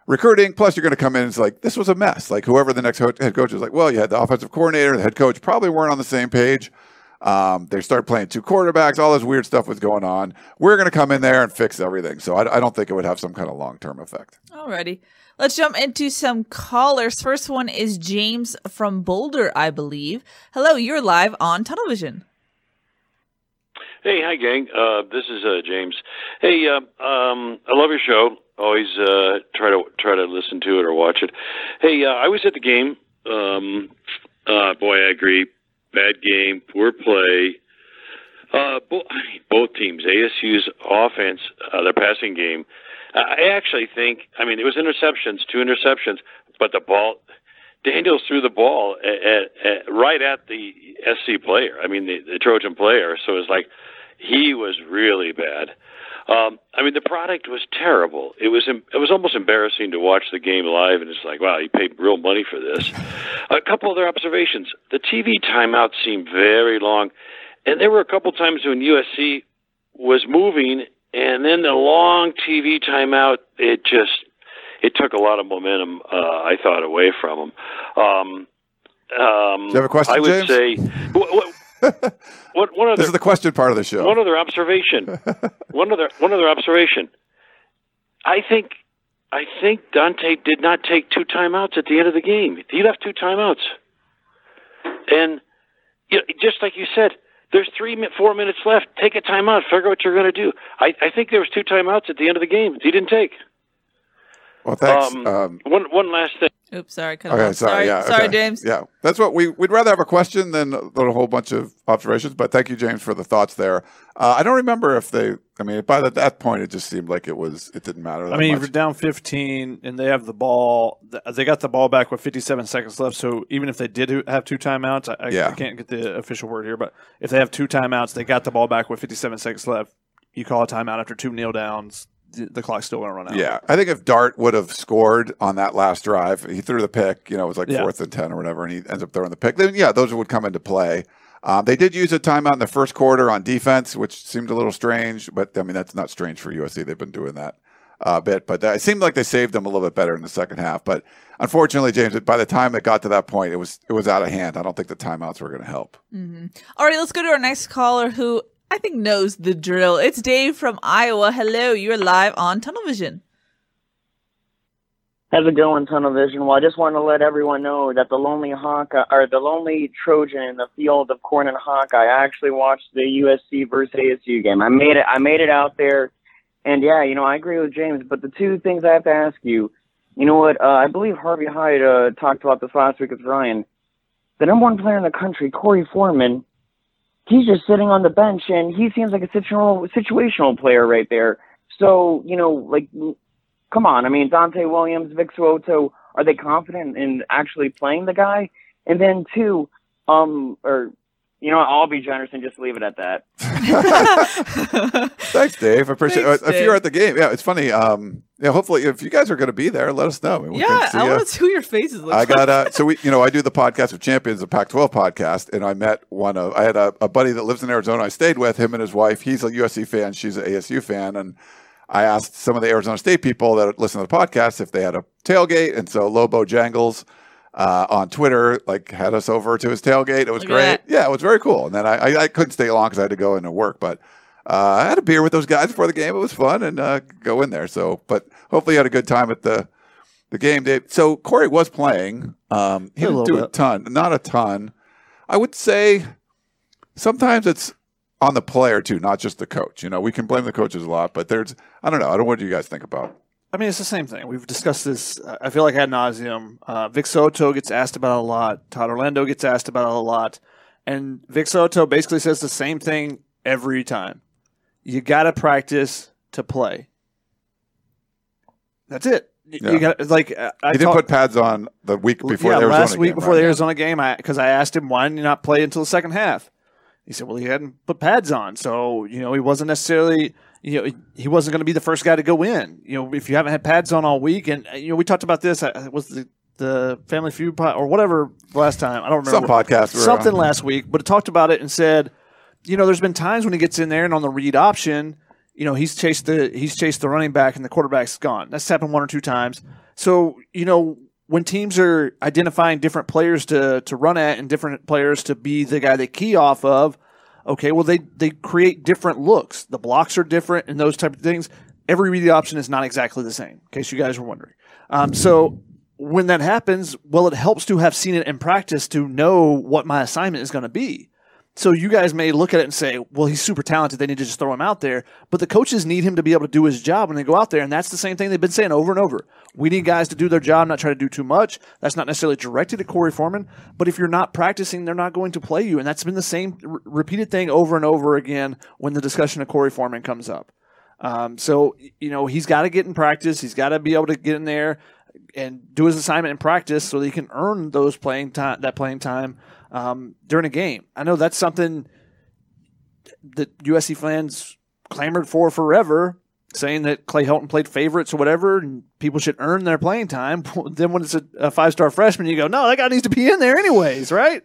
B: recruiting. Plus, you're going to come in and it's like this was a mess. Like whoever the next head coach is, like, well, you had the offensive coordinator, the head coach probably weren't on the same page. Um, they started playing two quarterbacks. All this weird stuff was going on. We're going to come in there and fix everything. So I, I don't think it would have some kind of long term effect.
A: Alrighty. Let's jump into some callers. First one is James from Boulder, I believe. Hello, you're live on television.
D: Hey, hi, gang. Uh, this is uh, James. Hey, uh, um, I love your show. Always uh, try to try to listen to it or watch it. Hey, uh, I was at the game. Um, uh, boy, I agree. Bad game, poor play. Uh, bo- both teams, ASU's offense, uh, their passing game. I actually think. I mean, it was interceptions, two interceptions, but the ball. Daniels threw the ball at, at, at, right at the SC player. I mean, the, the Trojan player. So it was like he was really bad. Um, I mean, the product was terrible. It was it was almost embarrassing to watch the game live, and it's like, wow, you paid real money for this. A couple other observations: the TV timeout seemed very long, and there were a couple times when USC was moving, and then the long TV timeout, it just it took a lot of momentum. Uh, I thought away from them. Um, um,
B: Do you have a question,
D: I would
B: James?
D: say. What, one other
B: This is the question part of the show.
D: one other observation. one other one other observation. I think I think Donte did not take two timeouts at the end of the game. He left two timeouts, and you know, just like you said, there's three four minutes left. Take a timeout. Figure out what you're going to do. I, I think there was two timeouts at the end of the game. He didn't take.
B: Well, thanks.
D: Um,
B: Um,
D: one one last thing.
A: Oops, sorry. Cut
B: Okay,
A: off.
B: sorry.
A: sorry,
B: yeah,
A: sorry
B: okay.
A: James.
B: Yeah, that's what we we'd rather have a question than a, than a whole bunch of observations. But thank you, James, for the thoughts there. Uh, I don't remember if they. I mean, by that, that point, it just seemed like it was. It didn't matter. That
C: I mean,
B: much.
C: you're down 15, and they have the ball. They got the ball back with 57 seconds left. So even if they did have two timeouts, I, I,
B: Yeah.
C: I can't get the official word here, but if they have two timeouts, they got the ball back with 57 seconds left. You call a timeout after two kneel downs, the, the clock's still going to run out.
B: Yeah, I think if Dart would have scored on that last drive, he threw the pick. You know, it was like
C: Yeah.
B: fourth and ten or whatever, and he ends up throwing the pick. Then yeah, those would come into play. Um, they did use a timeout in the first quarter on defense, which seemed a little strange, but I mean that's not strange for USC. They've been doing that a bit, but uh, it seemed like they saved them a little bit better in the second half. But unfortunately, James, by the time it got to that point, it was it was out of hand. I don't think the timeouts were going to help.
A: All right, let's go to our next caller who I think knows the drill. It's Dave from Iowa. Hello, you're live on Tunnel Vision.
E: How's it going, Tunnel Vision? Well, I just want to let everyone know that the lonely Hawkeye or the lonely Trojan in the field of corn and Hawkeye. I actually watched the USC versus ASU game. I made it. I made it out there, and yeah, you know, I agree with James. But the two things I have to ask you, you know what? Uh, I believe Harvey Hyde uh, talked about this last week with Ryan. The number one player in the country, Korey Foreman, he's just sitting on the bench, and he seems like a situational situational player right there. So you know, like come on. I mean, Donte Williams, Vic So'oto, are they confident in actually playing the guy? And then two, um, or you know, what, I'll be generous and just leave it at that.
B: Thanks, Dave. I appreciate
A: Thanks,
B: it. If
A: Dave.
B: you're at the game, yeah, it's funny. Um, yeah, hopefully, if you guys are going to be there, let us know. We can
A: yeah,
B: see
A: I
B: ya.
A: want to see who your faces look
B: I
A: like.
B: got uh, so we you know I do the podcast of champions, the Pac-12 podcast, and I met one of I had a, a buddy that lives in Arizona. I stayed with him and his wife. He's a USC fan, she's an ASU fan, and I asked some of the Arizona State people that listen to the podcast if they had a tailgate, and so Lobo Jangles uh, on Twitter like had us over to his tailgate. It was
A: Look
B: great.
A: that.
B: Yeah, it was very cool. And then I, I, I couldn't stay long because I had to go into work, but. Uh, I had a beer with those guys before the game. It was fun and uh, go in there. So, but hopefully, you had a good time at the the game, Dave. So Korey was playing. Um, he
C: A
B: didn't
C: little
B: do a ton, not a ton. I would say sometimes it's on the player too, not just the coach. You know, we can blame the coaches a lot, but there's I don't know. I don't. What do you guys think about?
C: I mean, it's the same thing. We've discussed this. uh, I feel like ad nauseum. Uh, Vic So'oto gets asked about it a lot. Todd Orlando gets asked about it a lot, and Vic So'oto basically says the same thing every time. You got to practice to play. That's it.
B: Yeah.
C: You got like uh, I
B: He didn't
C: talk-
B: put pads on the week before
C: yeah,
B: the Arizona
C: last week
B: game,
C: before
B: right?
C: the Arizona game, I because I asked him why didn't you not play until the second half. He said, "Well, he hadn't put pads on, so you know he wasn't necessarily you know he wasn't going to be the first guy to go in. You know, if you haven't had pads on all week, and uh, you know we talked about this. uh, Was the the Family Feud pod, or whatever last time? I don't remember
B: Some podcast
C: something
B: on.
C: last week, but it talked about it and said, you know, there's been times when he gets in there and on the read option, you know, he's chased the he's chased the running back and the quarterback's gone. That's happened one or two times. So you know, when teams are identifying different players to to run at and different players to be the guy they key off of, okay, well they they create different looks. The blocks are different and those type of things. Every read option is not exactly the same. In case you guys were wondering. Um, so when that happens, well, it helps to have seen it in practice to know what my assignment is going to be. So you guys may look at it and say, well, he's super talented. They need to just throw him out there. But the coaches need him to be able to do his job when they go out there. And that's the same thing they've been saying over and over. We need guys to do their job, not try to do too much. That's not necessarily directed at Korey Foreman. But if you're not practicing, they're not going to play you. And that's been the same r- repeated thing over and over again when the discussion of Korey Foreman comes up. Um, so, you know, he's got to get in practice. He's got to be able to get in there and do his assignment in practice so that he can earn those playing time, that playing time um, during a game. I know that's something that USC fans clamored for forever, saying that Clay Helton played favorites or whatever, and people should earn their playing time. then when it's a, a five star freshman, you go, no, that guy needs to be in there anyways, right?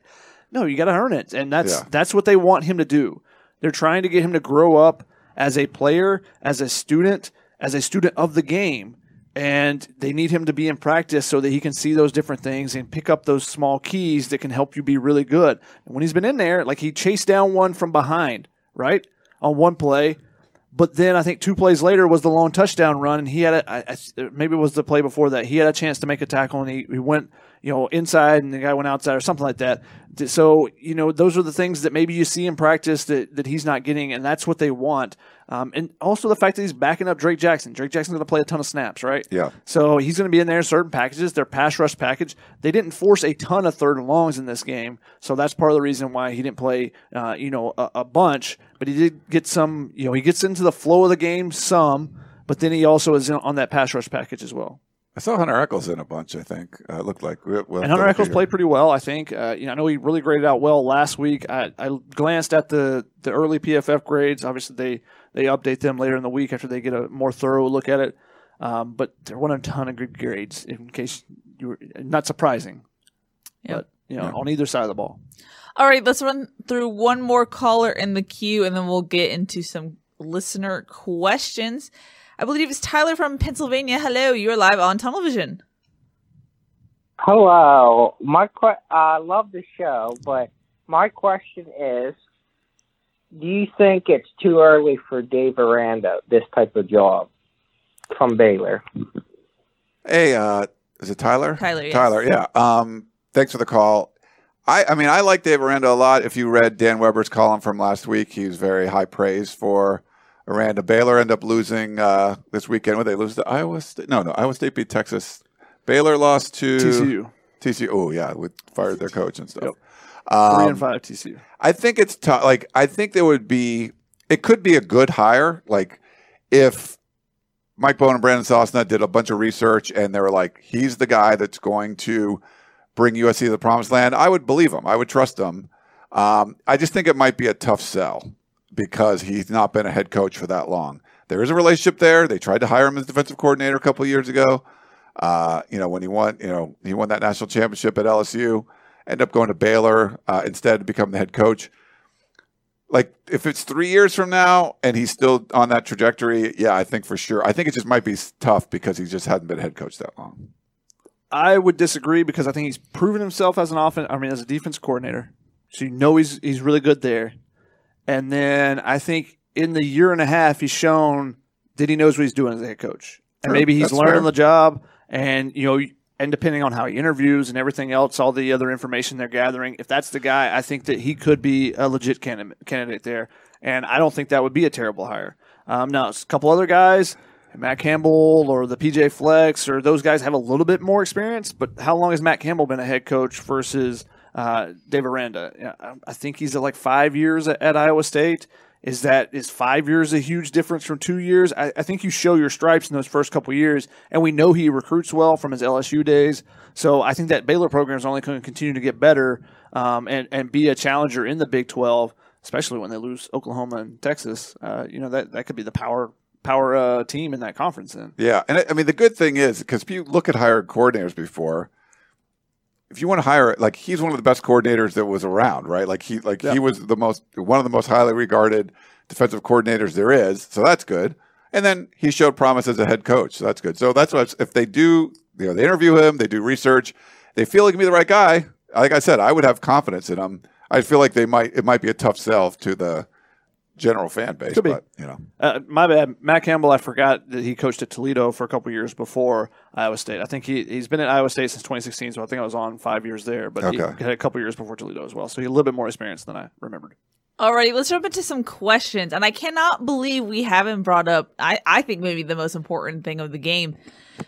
C: No, you got to earn it, and that's
B: Yeah.
C: that's what they want him to do. They're trying to get him to grow up as a player, as a student, as a student of the game. And they need him to be in practice so that he can see those different things and pick up those small keys that can help you be really good. And when he's been in there, like he chased down one from behind, right? On one play. But then I think two plays later was the long touchdown run, and he had a, maybe it was the play before that. He had a chance to make a tackle, and he, he went, you know, inside, and the guy went outside or something like that. So you know, those are the things that maybe you see in practice that, that he's not getting, and that's what they want. Um, and also the fact that he's backing up Drake Jackson. Drake Jackson's going to play a ton of snaps, right?
B: Yeah.
C: So he's going to be in there in certain packages. Their pass rush package. They didn't force a ton of third and longs in this game, so that's part of the reason why he didn't play, uh, you know, a, a bunch. But he did get some. You know, he gets into the flow of the game some, but then he also is on that pass rush package as well.
B: I saw Hunter Eccles in a bunch. I think uh, it looked like. We'll, we'll
C: And Hunter Eccles played pretty well, I think. Uh, you know, I know he really graded out well last week. I, I glanced at the, the early PFF grades. Obviously, they they update them later in the week after they get a more thorough look at it. Um, but there weren't a ton of good grades. In case you were not surprising,
A: Yep.
C: but you know, on either side of the ball.
A: All right, let's run through one more caller in the queue and then we'll get into some listener questions. I believe it's Tyler from Pennsylvania. Hello, you're live on Tunnel Vision.
F: Hello. My que- I love the show, but my question is do you think it's too early for Dave Aranda, this type of job from Baylor?
B: Hey, uh, is it Tyler?
A: Tyler, yes.
B: Tyler, yeah. Um, thanks for the call. I, I mean, I like Dave Aranda a lot. If you read Dan Weber's column from last week, he was very high praise for Aranda. Baylor end up losing uh, this weekend. Would they lose to Iowa State? No, no. Iowa State beat Texas. Baylor lost to
C: TCU
B: TCU. Oh, yeah, with fired their coach and stuff.
C: Yep. three
B: Um,
C: and five TCU.
B: I think it's tough. Like, I think there would be, it could be a good hire. Like, if Mike Bohn and Brandon Sosna did a bunch of research and they were like, he's the guy that's going to bring USC to the promised land, I would believe him. I would trust him. Um, I just think it might be a tough sell because he's not been a head coach for that long. There is a relationship there. They tried to hire him as defensive coordinator a couple of years ago. Uh, you know, when he won, you know, he won that national championship at LSU, ended up going to Baylor uh, instead to become the head coach. Like, if it's three years from now and he's still on that trajectory, yeah, I think for sure. I think it just might be tough because he just hasn't been head coach that long.
C: I would disagree because I think he's proven himself as an offense. I mean, as a defense coordinator, so you know he's he's really good there. And then I think in the year and a half, he's shown that he knows what he's doing as a head coach, and
B: Sure,
C: maybe he's learning
B: fair.
C: the job. And you know, and depending on how he interviews and everything else, all the other information they're gathering, if that's the guy, I think that he could be a legit candidate candidate there. and I don't think that would be a terrible hire. Um, now, a couple other guys, Matt Campbell or the PJ Fleck, or those guys have a little bit more experience. But how long has Matt Campbell been a head coach versus uh, Dave Aranda? I- think he's at like five years at, at Iowa State. Is that is five years a huge difference from two years? I, I think you show your stripes in those first couple years, and we know he recruits well from his LSU days. So I think that Baylor program is only going to continue to get better um, and and be a challenger in the Big Twelve, especially when they lose Oklahoma and Texas. Uh, you know that that could be the power power uh, team in that conference. Then
B: Yeah, and I, I mean the good thing is because if you look at hired coordinators before, if you want to hire like he's one of the best coordinators that was around, right? Like he like
C: Yeah.
B: he was the most one of the most highly regarded defensive coordinators there is, so that's good. And then he showed promise as a head coach, so that's good. So that's what if they do, you know, they interview him, they do research, they feel he can be the right guy. Like I said, I would have confidence in him. I feel like they might it might be a tough sell to the general fan base,
C: Could be.
B: but you know.
C: Uh, my bad, Matt Campbell. I forgot that he coached at Toledo for a couple years before Iowa State. I think he he's been at Iowa State since 2016, so I think I was on five years there. But he had a couple years before Toledo as well, so he had a little bit more experience than I remembered.
A: Alrighty, let's jump into some questions. And I cannot believe we haven't brought up, I, I think maybe the most important thing of the game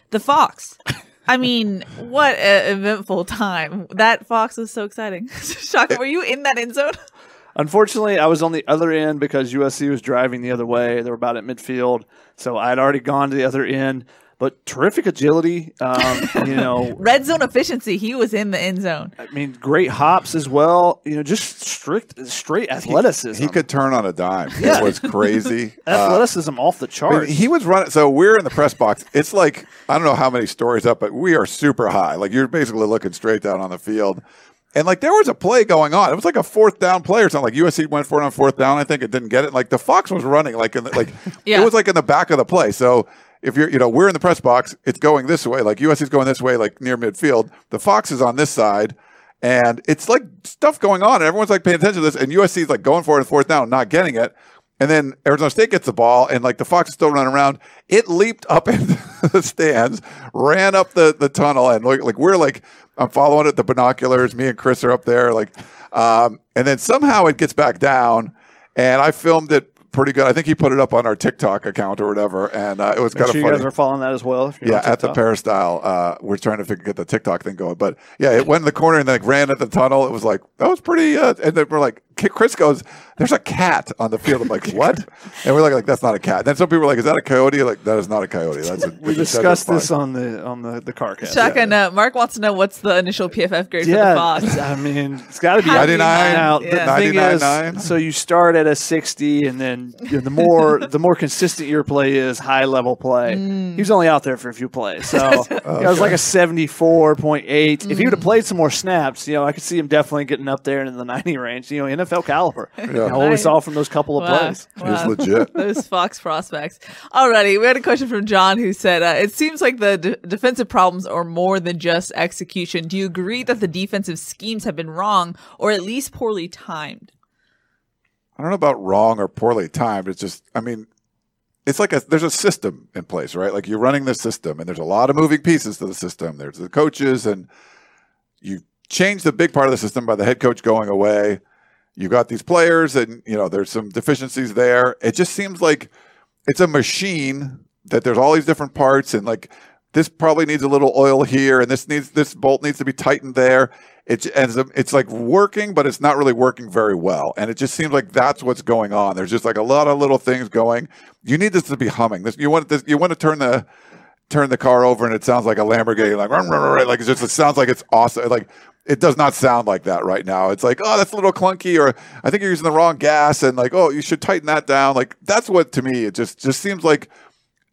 A: the Fox. I mean, what an eventful time. That Fox was so exciting. Shaka, were you in that end zone?
C: Unfortunately, I was on the other end because USC was driving the other way. They were about at midfield, so I had already gone to the other end. But terrific agility, um, you know.
A: Red zone efficiency. He was in the end zone.
C: I mean, great hops as well. You know, just strict, straight athleticism.
B: He could turn on a dime.
C: Yeah.
B: It was crazy. Uh,
C: athleticism off the
B: I
C: charts.
B: mean, he was running. So we're in the press box. It's like I don't know how many stories up, but we are super high. Like you're basically looking straight down on the field, and like there was a play going on. It was like a fourth down play or something. Like USC went for it on fourth down. I think it didn't get it. Like the Fox was running like in the, like
A: Yeah.
B: it was like in the back of the play. So. If you're, you know, we're in the press box, it's going this way. Like USC's going this way, like near midfield. The Fox is on this side, and it's like stuff going on, and everyone's like paying attention to this. And USC's like going for it in fourth down, not getting it. And then Arizona State gets the ball, and like the Fox is still running around. It leaped up into the stands, ran up the, the tunnel, and like, like we're like, I'm following it, the binoculars. Me and Chris are up there, like, um, and then somehow it gets back down, and I filmed it pretty good. I think he put it up on our TikTok account or whatever, and uh, it was kind
C: sure
B: of
C: you
B: funny.
C: guys are following that as well.
B: Yeah, at the peristyle. Uh, we're trying to figure, get the TikTok thing going. But yeah, it went in the corner and then like, ran at the tunnel. It was like, that was pretty. Uh, and then we're like, Chris goes, there's a cat on the field. I'm like, what? and we're like, like, that's not a cat. And then some people were like, is that a coyote? Like, that is not a coyote. That's a,
C: We discussed this on the on the the car cast.
A: Shaka, and uh, Mark wants to know what's the initial PFF grade for the
C: Yeah,
A: Fox.
C: I mean, it's got to be
A: How do you
B: 99,
C: Now, the
A: Yeah.
C: thing is,
B: 99.9.
C: so you start at a sixty, and then you know, the more the more consistent your play is, high level play. He was only out there for a few plays, so it was like a seventy four point eight. If he would have played some more snaps, you know, I could see him definitely getting up there in the ninety range. You know, NFL caliber. You know, what we saw from those couple of
A: Wow.
C: plays.
B: It was legit.
A: Those Fox prospects. Alrighty, we had a question from John who said, uh, "It seems like the d- defensive problems are more than just execution. Do you agree that the defensive schemes have been wrong or at least poorly timed?"
B: I don't know about wrong or poorly timed. It's just, I mean, it's like a there's a system in place, right? Like you're running the system, and there's a lot of moving pieces to the system. There's the coaches, and you change the big part of the system by the head coach going away. You got these players, and you know there's some deficiencies there. It just seems like it's a machine that there's all these different parts, and like this probably needs a little oil here, and this needs this bolt needs to be tightened there. It ends up it's like working, but it's not really working very well, and it just seems like that's what's going on. There's just like a lot of little things going. You need this to be humming. This you want this you want to turn the turn the car over and it sounds like a Lamborghini, like like it just it sounds like it's awesome. Like it does not sound like that right now. It's like oh that's a little clunky, or I think you're using the wrong gas, and like oh you should tighten that down. Like that's what to me it just just seems like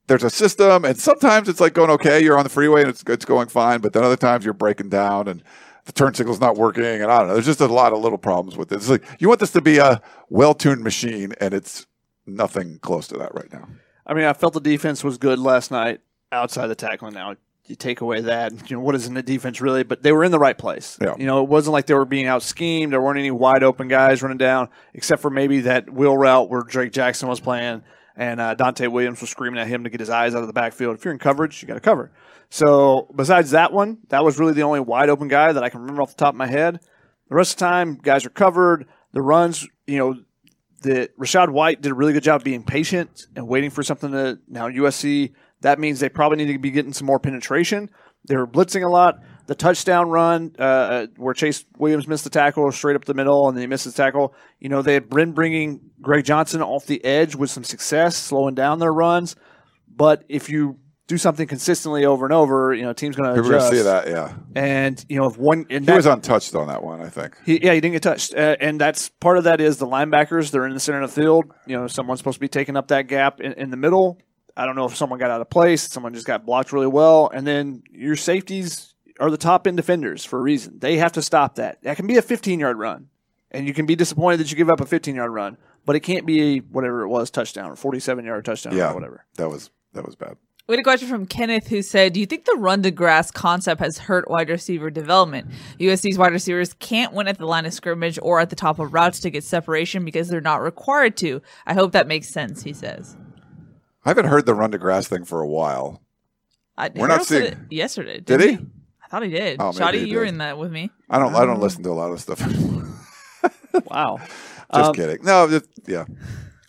B: there's a system, and sometimes it's like going okay, you're on the freeway and it's it's going fine, but then other times you're breaking down and the turn signal's not working, and I don't know. There's just a lot of little problems with it. Like you want this to be a well-tuned machine, and it's nothing close to that right now.
C: I mean, I felt the defense was good last night outside the tackling. Now you take away that, you know, what is in the defense really? But they were in the right place.
B: Yeah.
C: You know, it wasn't like they were being out schemed. There weren't any wide open guys running down, except for maybe that wheel route where Drake Jackson was playing and uh, Donte Williams was screaming at him to get his eyes out of the backfield. If you're in coverage, you got to cover. So besides that one, that was really the only wide open guy that I can remember off the top of my head. The rest of the time, guys are covered. The runs, you know, that Rachaad White did a really good job being patient and waiting for something to now USC. That means they probably need to be getting some more penetration. They were blitzing a lot. The touchdown run uh, where Chase Williams missed the tackle straight up the middle and then he missed the tackle. You know, they had been bringing Greg Johnson off the edge with some success, slowing down their runs. But if you do something consistently over and over, you know, team's going to
B: People
C: adjust.
B: going to see that, yeah.
C: And, you know, if one. And
B: He
C: that-
B: was untouched on that one, I think.
C: he, yeah, he didn't get touched, uh, and that's part of that is the linebackers. They're in the center of the field. You know, someone's supposed to be taking up that gap in, in the middle. I don't know if someone got out of place, someone just got blocked really well, and then your safeties are the top end defenders for a reason. They have to stop that. That can be a 15 yard run, and you can be disappointed that you give up a 15 yard run, but it can't be a, whatever it was touchdown or 47 yard touchdown
B: Yeah.
C: or whatever.
B: That was that was bad.
A: We had a question from Kenneth who said, Do you think the run to grass concept has hurt wide receiver development? USC's wide receivers can't win at the line of scrimmage or at the top of routes to get separation because they're not required to. I hope that makes sense, he says.
B: I haven't heard the run to grass thing for a while.
A: I,
B: We're not seeing-
A: it yesterday.
B: Did
A: didn't
B: he?
A: I thought he did.
B: Oh, maybe
A: Shotty,
B: he
A: you were in that with me.
B: I don't I don't listen to a lot of stuff anymore.
C: Wow.
B: Just
C: Um,
B: kidding. No, just, yeah.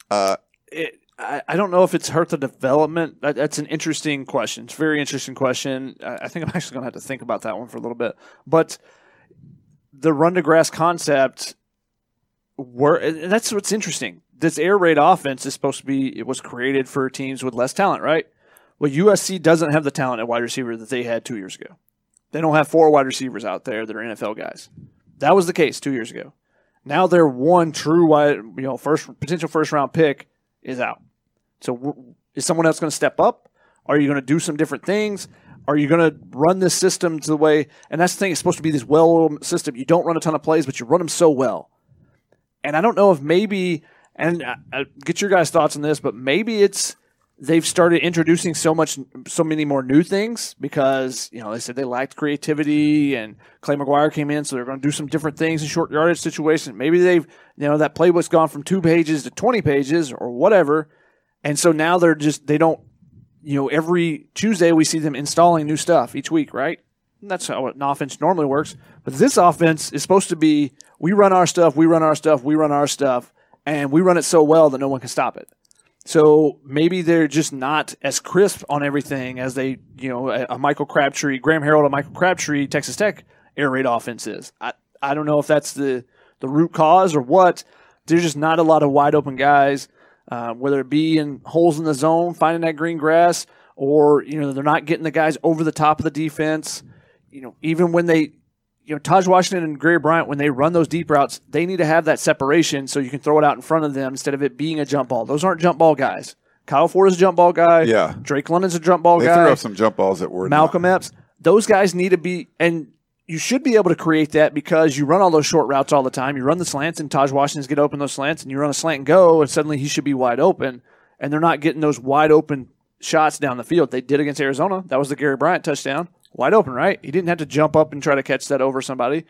B: Uh,
C: it, I, I don't know if it's hurt the development. That, that's an interesting question. It's a very interesting question. I, I think I'm actually going to have to think about that one for a little bit. But the run to grass concept, were and that's what's interesting. This air raid offense is supposed to be. It was created for teams with less talent, right? Well, USC doesn't have the talent at wide receiver that they had two years ago. They don't have four wide receivers out there that are NFL guys. That was the case two years ago. Now their one true wide, you know, first potential first round pick is out. So is someone else going to step up? Are you going to do some different things? Are you going to run this system to the way? And that's the thing. It's supposed to be this well-oiled system. You don't run a ton of plays, but you run them so well. And I don't know if maybe, and I, I get your guys' thoughts on this, but maybe it's they've started introducing so much, so many more new things because you know they said they lacked creativity, and Clay McGuire came in, so they're going to do some different things in short yardage situations. Maybe they've, you know, that playbook's gone from two pages to twenty pages or whatever, and so now they're just they don't, you know, every Tuesday we see them installing new stuff each week, right? That's how an offense normally works. But this offense is supposed to be we run our stuff, we run our stuff, we run our stuff, and we run it so well that no one can stop it. So maybe they're just not as crisp on everything as they, you know, a, a Michael Crabtree, Graham Harrell, a Michael Crabtree, Texas Tech air raid offense is. I, I don't know if that's the, the root cause or what. There's just not a lot of wide open guys, uh, whether it be in holes in the zone, finding that green grass, or, you know, they're not getting the guys over the top of the defense. You know, even when they, you know, Tahj Washington and Gary Bryant, when they run those deep routes, they need to have that separation so you can throw it out in front of them instead of it being a jump ball. Those aren't jump ball guys. Kyle Ford is a jump ball guy.
B: Yeah.
C: Drake London's a jump ball
B: they
C: guy.
B: threw up some jump balls that were
C: Malcolm
B: not-
C: Epps. Those guys need to be, and you should be able to create that because you run all those short routes all the time. You run the slants, and Tahj Washington's get open those slants, and you run a slant and go, and suddenly he should be wide open. And they're not getting those wide open shots down the field. They did against Arizona. That was the Gary Bryant touchdown. Wide open, right? He didn't have to jump up and try to catch that over somebody.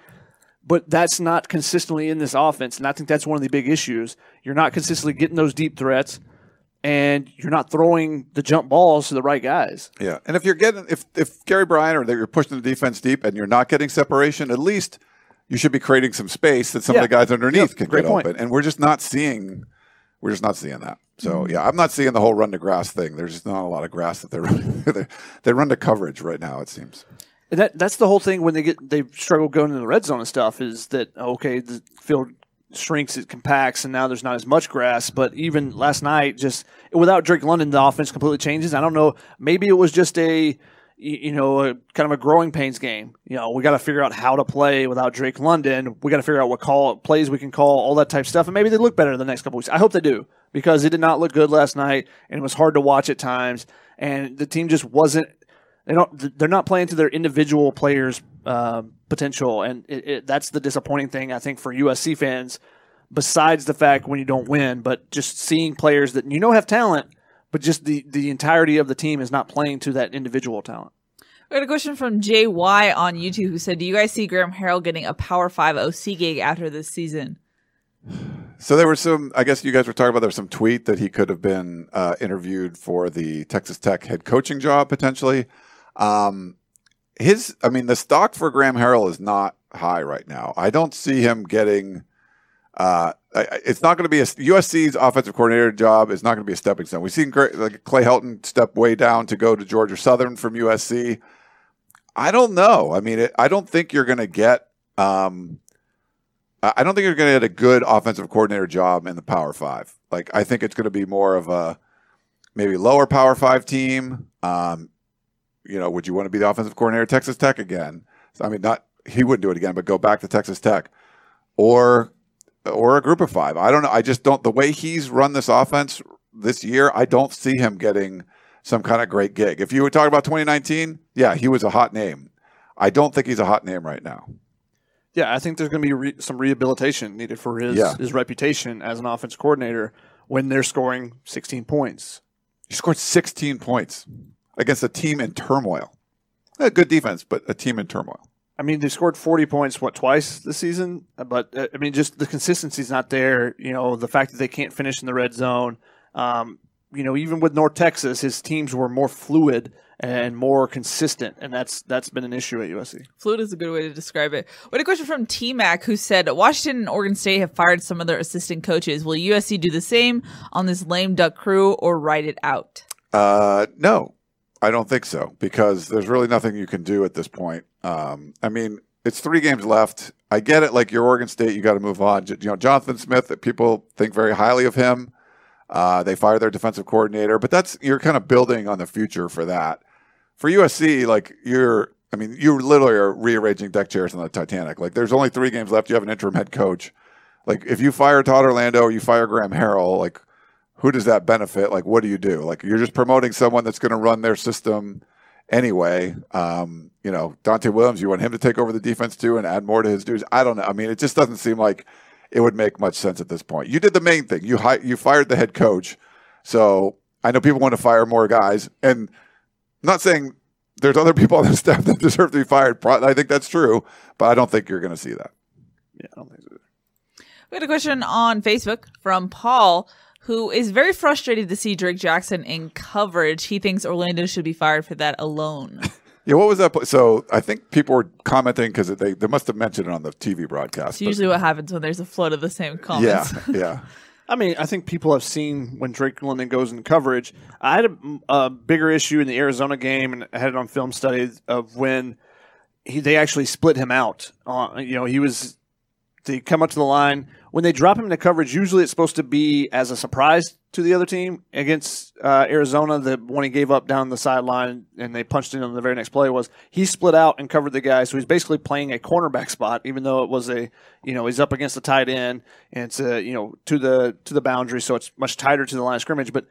C: But that's not consistently in this offense, and I think that's one of the big issues. You're not consistently getting those deep threats, and you're not throwing the jump balls to the right guys.
B: Yeah, and if you're getting if if Gary Bryant or that you're pushing the defense deep and you're not getting separation, at least you should be creating some space that some
C: Yeah.
B: of the guys underneath can
C: great
B: get
C: point.
B: open. And we're just not seeing we're just not seeing that. So
C: Mm-hmm.
B: yeah, I'm not seeing the whole run to grass thing. There's just not a lot of grass that they're running. they, they run to coverage right now. It seems.
C: And that that's the whole thing when they get they struggle going into the red zone and stuff is that okay the field shrinks it compacts and now there's not as much grass but even last night just without Drake London the offense completely changes I don't know maybe it was just a you know a, kind of a growing pains game you know we got to figure out how to play without Drake London we got to figure out what call plays we can call all that type of stuff and maybe they look better in the next couple weeks I hope they do because it did not look good last night and it was hard to watch at times and the team just wasn't they don't. They're not playing to their individual players' uh, potential, and it, it, that's the disappointing thing I think for USC fans. Besides the fact when you don't win, but just seeing players that you know have talent, but just the the entirety of the team is not playing to that individual talent.
A: We got a question from JY on YouTube who said, Do you guys see Graham Harrell getting a Power 5 OC gig after this season?
B: So there were some. I guess you guys were talking about there was some tweet that he could have been uh, interviewed for the Texas Tech head coaching job potentially. Um, his, I mean, the stock for Graham Harrell is not high right now. I don't see him getting Uh, it's not going to be a USC's offensive coordinator job is not going to be a stepping stone. We've seen like Clay Helton step way down to go to Georgia Southern from USC. I don't know. I mean, it, I don't think you're going to get. Um, I I don't think you're going to get a good offensive coordinator job in the Power Five. Like, I think it's going to be more of a maybe lower Power Five team. Um, you know, would you want to be the offensive coordinator at Texas Tech again? I mean, not he wouldn't do it again, but go back to Texas Tech, or or a group of five. I don't know. I just don't. The way he's run this offense this year, I don't see him getting some kind of great gig. If you were talking about 2019, yeah, he was a hot name. I don't think he's a hot name right now.
C: Yeah, I think there's going to be re- some rehabilitation needed for his
B: Yeah.
C: his reputation as an offense coordinator when they're scoring 16 points.
B: He scored 16 points against a team in turmoil. A good defense, but a team in turmoil.
C: I mean, they scored 40 points, what, twice this season? But, uh, I mean, just the consistency's not there. You know, the fact that they can't finish in the red zone. Um, you know, even with North Texas, his teams were more fluid and more consistent, and that's that's been an issue at USC.
A: Fluid is a good way to describe it. What a question from T Mac who said Washington and Oregon State have fired some of their assistant coaches. Will USC do the same on this lame duck crew or write it out?
B: Uh, no, I don't think so because there's really nothing you can do at this point. Um, I mean, it's three games left. I get it. Like your Oregon State, you got to move on. You know, Jonathan Smith. People think very highly of him. Uh, they fire their defensive coordinator, but that's you're kind of building on the future for that. For USC, like you're, I mean, you literally are rearranging deck chairs on the Titanic. Like there's only three games left. You have an interim head coach. Like if you fire Todd Orlando or you fire Graham Harrell, like who does that benefit? Like, what do you do? Like, you're just promoting someone that's going to run their system anyway. Um, you know, Donte Williams, you want him to take over the defense too and add more to his duties? I don't know. I mean, it just doesn't seem like it would make much sense at this point. You did the main thing. You hi- you fired the head coach. So I know people want to fire more guys, and I'm not saying there's other people on the staff that deserve to be fired. I think that's true, but I don't think you're going to see that.
C: Yeah, I don't think so.
A: We had a question on Facebook from Paul, who is very frustrated to see Drake Jackson in coverage. He thinks Orlando should be fired for that alone.
B: Yeah, what was that? pl- So I think people were commenting because they they must have mentioned it on the TV broadcast.
A: It's
B: but-
A: usually what happens when there's a flood of the same comments.
B: yeah, yeah.
C: I mean, I think people have seen when Drake London goes in coverage. I had a, a bigger issue in the Arizona game, and I had it on film study of when he, they actually split him out. Uh, you know, he was they come up to the line when they drop him into coverage. Usually, it's supposed to be as a surprise to the other team. Against uh, Arizona, the one he gave up down the sideline and they punched in on the very next play was he split out and covered the guy. So he's basically playing a cornerback spot, even though it was a you know he's up against the tight end and it's uh, you know to the to the boundary, so it's much tighter to the line of scrimmage, but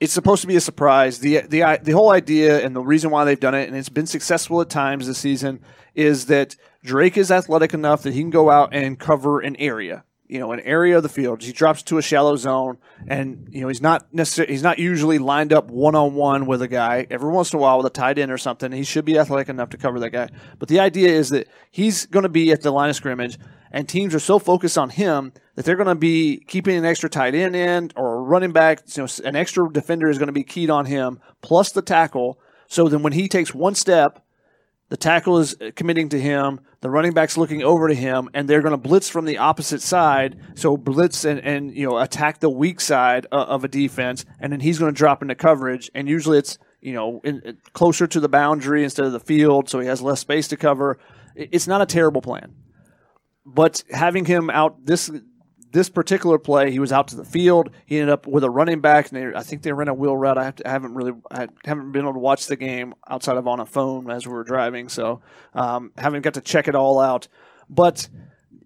C: it's supposed to be a surprise. The the the whole idea and the reason why they've done it, and it's been successful at times this season, is that Drake is athletic enough that he can go out and cover an area. You know, an area of the field. He drops to a shallow zone, and you know he's not necessarily he's not usually lined up one on one with a guy. Every once in a while, with a tight end or something, he should be athletic enough to cover that guy. But the idea is that he's going to be at the line of scrimmage, and teams are so focused on him that they're going to be keeping an extra tight end in or running back. You know, an extra defender is going to be keyed on him, plus the tackle. So then, when he takes one step, the tackle is committing to him. The running back's looking over to him, and they're going to blitz from the opposite side. So blitz and, and you know attack the weak side of a defense, and then he's going to drop into coverage. And usually it's you know in- closer to the boundary instead of the field, so he has less space to cover. It's not a terrible plan, but having him out this this particular play, he was out to the field. He ended up with a running back, and they, I think they ran a wheel route. I, have to, I haven't really, I haven't been able to watch the game outside of on a phone as we were driving, so um, haven't got to check it all out. But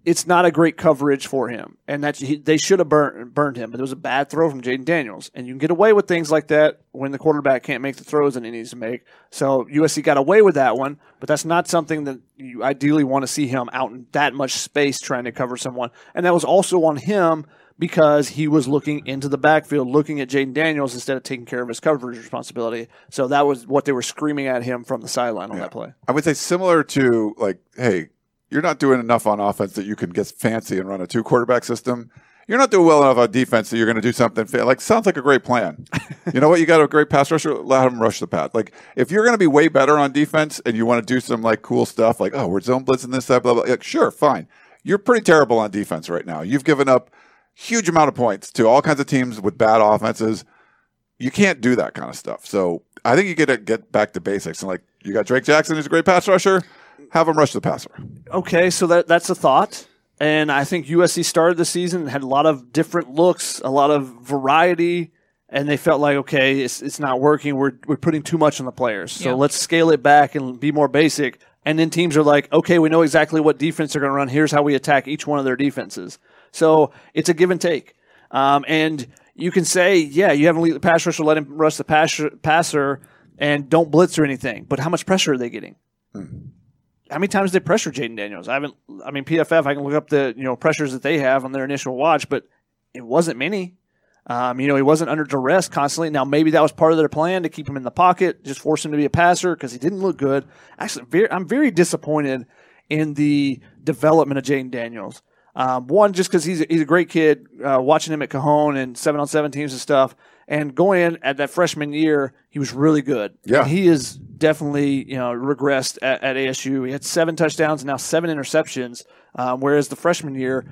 C: it's not a great coverage for him, and that's he, they should have burned burned him. But it was a bad throw from Jayden Daniels, and you can get away with things like that when the quarterback can't make the throws that he needs to make. So USC got away with that one, but that's not something that you ideally want to see him out in that much space trying to cover someone. And that was also on him because he was looking into the backfield, looking at Jayden Daniels instead of taking care of his coverage responsibility. So that was what they were screaming at him from the sideline on that play.
B: I would say similar to like, hey, you're not doing enough on offense that you can get fancy and run a two quarterback system. You're not doing well enough on defense that you're going to do something fa- like sounds like a great plan. you know what? You got a great pass rusher. Let him rush the pad. Like if you're going to be way better on defense and you want to do some like cool stuff, like oh we're zone blitzing this that blah blah. Like, sure, fine. you're pretty terrible on defense right now. You've given up huge amount of points to all kinds of teams with bad offenses. You can't do that kind of stuff. So I think you get to get back to basics and like you got Drake Jackson, who's a great pass rusher. Have him rush the passer.
C: Okay, so that that's a thought. And I think USC started the season had a lot of different looks, a lot of variety, and they felt like okay, it's it's not working. We're we're putting too much on the players. So
A: Yeah.
C: let's scale it back and be more basic. And then teams are like, okay, we know exactly what defense they're going to run. Here's how we attack each one of their defenses. So it's a give and take. Um, and you can say, yeah, you haven't lead the pass rusher, let him rush the passer, passer, and don't blitz or anything. But how much pressure are they getting? How many times did they pressure Jayden Daniels? I haven't. I mean, PFF. I can look up the you know pressures that they have on their initial watch, but it wasn't many. Um, you know, he wasn't under duress constantly. Now, maybe that was part of their plan to keep him in the pocket, just force him to be a passer because he didn't look good. Actually, very, I'm very disappointed in the development of Jayden Daniels. Um, one, just because he's a, he's a great kid. Uh, watching him at Cajon and seven on seven teams and stuff, and going in at that freshman year, he was really good.
B: Yeah.
C: And he is definitely you know regressed at, at ASU. He had seven touchdowns and now seven interceptions, um, whereas the freshman year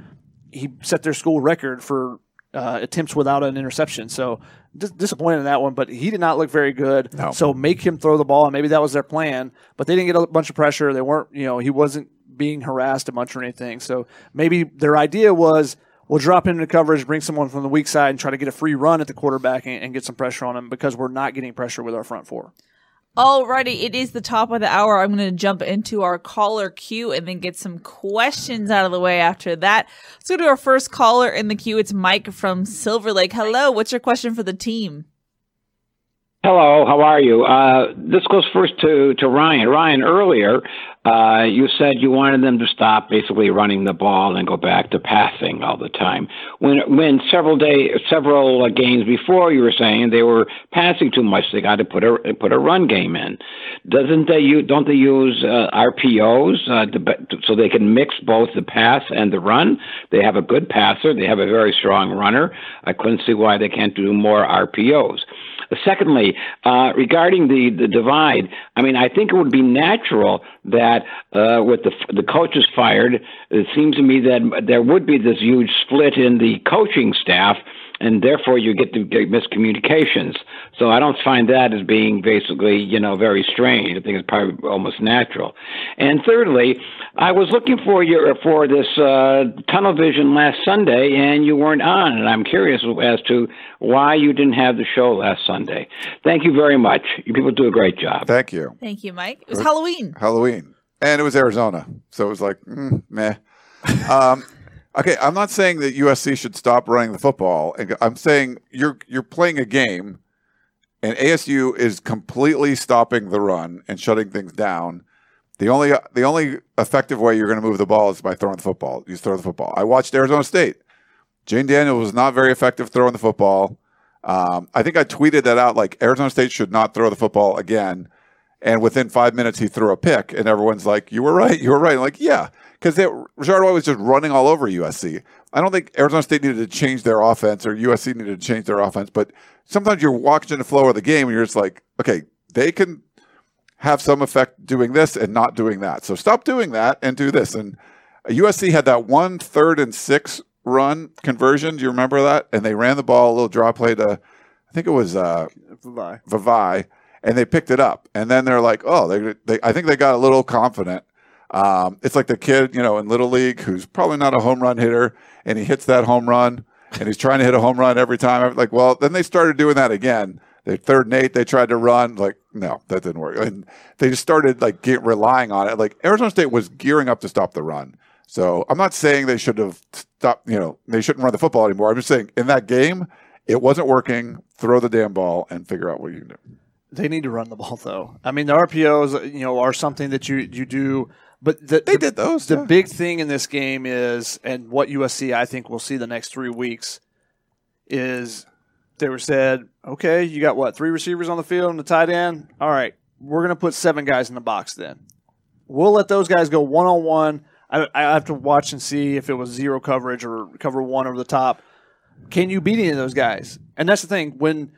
C: he set their school record for uh, attempts without an interception. So dis- disappointed in that one, but he did not look very good.
B: No.
C: So make him throw the ball, and maybe that was their plan. But they didn't get a bunch of pressure. They weren't, you know, he wasn't being harassed a bunch or anything. So maybe their idea was. We'll drop him into coverage, bring someone from the weak side, and try to get a free run at the quarterback and, and get some pressure on him because we're not getting pressure with our front four.
A: Alrighty, it is the top of the hour. I'm going to jump into our caller queue and then get some questions out of the way after that. Let's go to our first caller in the queue. It's Mike from Silver Lake. Hello, what's your question for the team?
G: Hello, how are you? Uh, this goes first to, to Ryan. Ryan, earlier uh, you said you wanted them to stop basically running the ball and go back to passing all the time. When when several day several uh, games before you were saying they were passing too much, they got to put a put a run game in. Doesn't they? You don't they use uh, RPOs uh, to, so they can mix both the pass and the run? They have a good passer. They have a very strong runner. I couldn't see why they can't do more RPOs. Secondly, uh, regarding the, the divide, I mean, I think it would be natural that uh, with the the coaches fired, it seems to me that there would be this huge split in the coaching staff, and therefore you get to get miscommunications. So I don't find that as being basically, you know, very strange. I think it's probably almost natural. And thirdly, I was looking for your for this uh, tunnel vision last Sunday, and you weren't on, and I'm curious as to why you didn't have the show last Sunday. Thank you very much. You people do a great job.
B: Thank you.
A: Thank you, Mike. It was Halloween.
B: Halloween, and it was Arizona, so it was like mm, meh. Um, okay, I'm not saying that USC should stop running the football. I'm saying you're you're playing a game, and ASU is completely stopping the run and shutting things down. The only the only effective way you're going to move the ball is by throwing the football. You throw the football. I watched Arizona State. Jane Daniels was not very effective throwing the football. Um, I think I tweeted that out like Arizona State should not throw the football again. And within five minutes, he threw a pick, and everyone's like, "You were right, you were right." I'm like, yeah, because Rashard White was just running all over USC. I don't think Arizona State needed to change their offense or USC needed to change their offense, but sometimes you're watching the flow of the game, and you're just like, okay, they can have some effect doing this and not doing that. So stop doing that and do this. And USC had that one third and six run conversion. Do you remember that? And they ran the ball a little draw play to, I think it was uh,
C: Bye.
B: Vavai, and they picked it up. And then they're like, oh, they, they I think they got a little confident. Um, it's like the kid, you know, in little league who's probably not a home run hitter, and he hits that home run, and he's trying to hit a home run every time. I'm like, well, then they started doing that again. They third and eight, they tried to run. Like, no, that didn't work. And they just started like get, relying on it. Like Arizona State was gearing up to stop the run. So I'm not saying they should have stopped. You know, they shouldn't run the football anymore. I'm just saying in that game, it wasn't working. Throw the damn ball and figure out what you can do.
C: They need to run the ball though. I mean, the RPOs, you know, are something that you you do. But the,
B: They
C: the-
B: did those,
C: The
B: yeah.
C: big thing in this game is, and what USC I think we'll see the next three weeks is they were said, okay, you got what three receivers on the field and the tight end. All right, we're gonna put seven guys in the box. Then we'll let those guys go one on one. I I have to watch and see if it was zero coverage or cover one over the top. Can you beat any of those guys? And that's the thing. When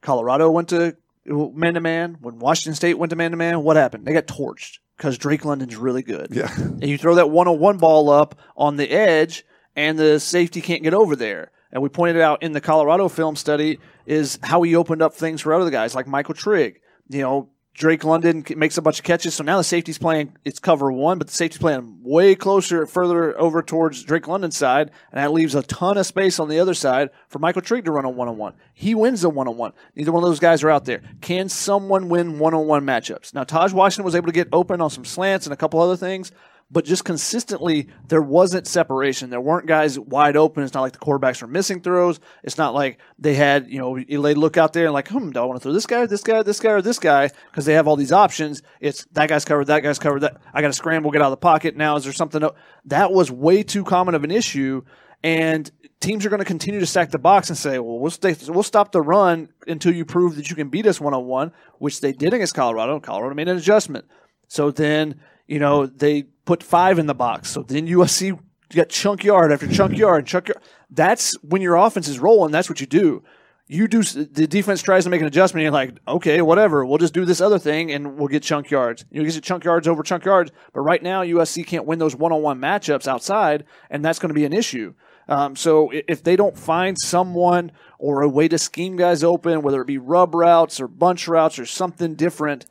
C: Colorado went to man to man, when Washington State went to man to man, what happened? They got torched. because Drake London's really good.
B: Yeah.
C: And you throw that one on one ball up on the edge, and the safety can't get over there. And we pointed out in the Colorado film study is how he opened up things for other guys like Michael Trigg. You know, Drake London makes a bunch of catches, so now the safety's playing it's cover one, but the safety's playing way closer, further over towards Drake London's side, and that leaves a ton of space on the other side for Michael Trigg to run a one on one. He wins the one on one. Neither one of those guys are out there. Can someone win one on one matchups? Now, Tahj Washington was able to get open on some slants and a couple other things, but just consistently there wasn't separation. There weren't guys wide open. It's not like the quarterbacks were missing throws. It's not like they had, you know, they look out there and like, hmm, do I want to throw this guy, this guy, this guy, or this guy? Because they have all these options. It's that guy's covered, that guy's covered, that I got to scramble, get out of the pocket. Now is there something that was way too common of an issue, and teams are going to continue to stack the box and say, well, we'll stay, we'll stop the run until you prove that you can beat us one on one, which they did against Colorado. Colorado made an adjustment. So then, you know, they put five in the box. So then USC got chunk yard after chunk yard and chunk yard. That's when your offense is rolling. That's what you do. You do the defense tries to make an adjustment. And you're like, okay, whatever. We'll just do this other thing and we'll get chunk yards. You get chunk yards over chunk yards. But right now, USC can't win those one-on-one matchups outside, and that's going to be an issue. Um, so if they don't find someone or a way to scheme guys open, whether it be rub routes or bunch routes or something different,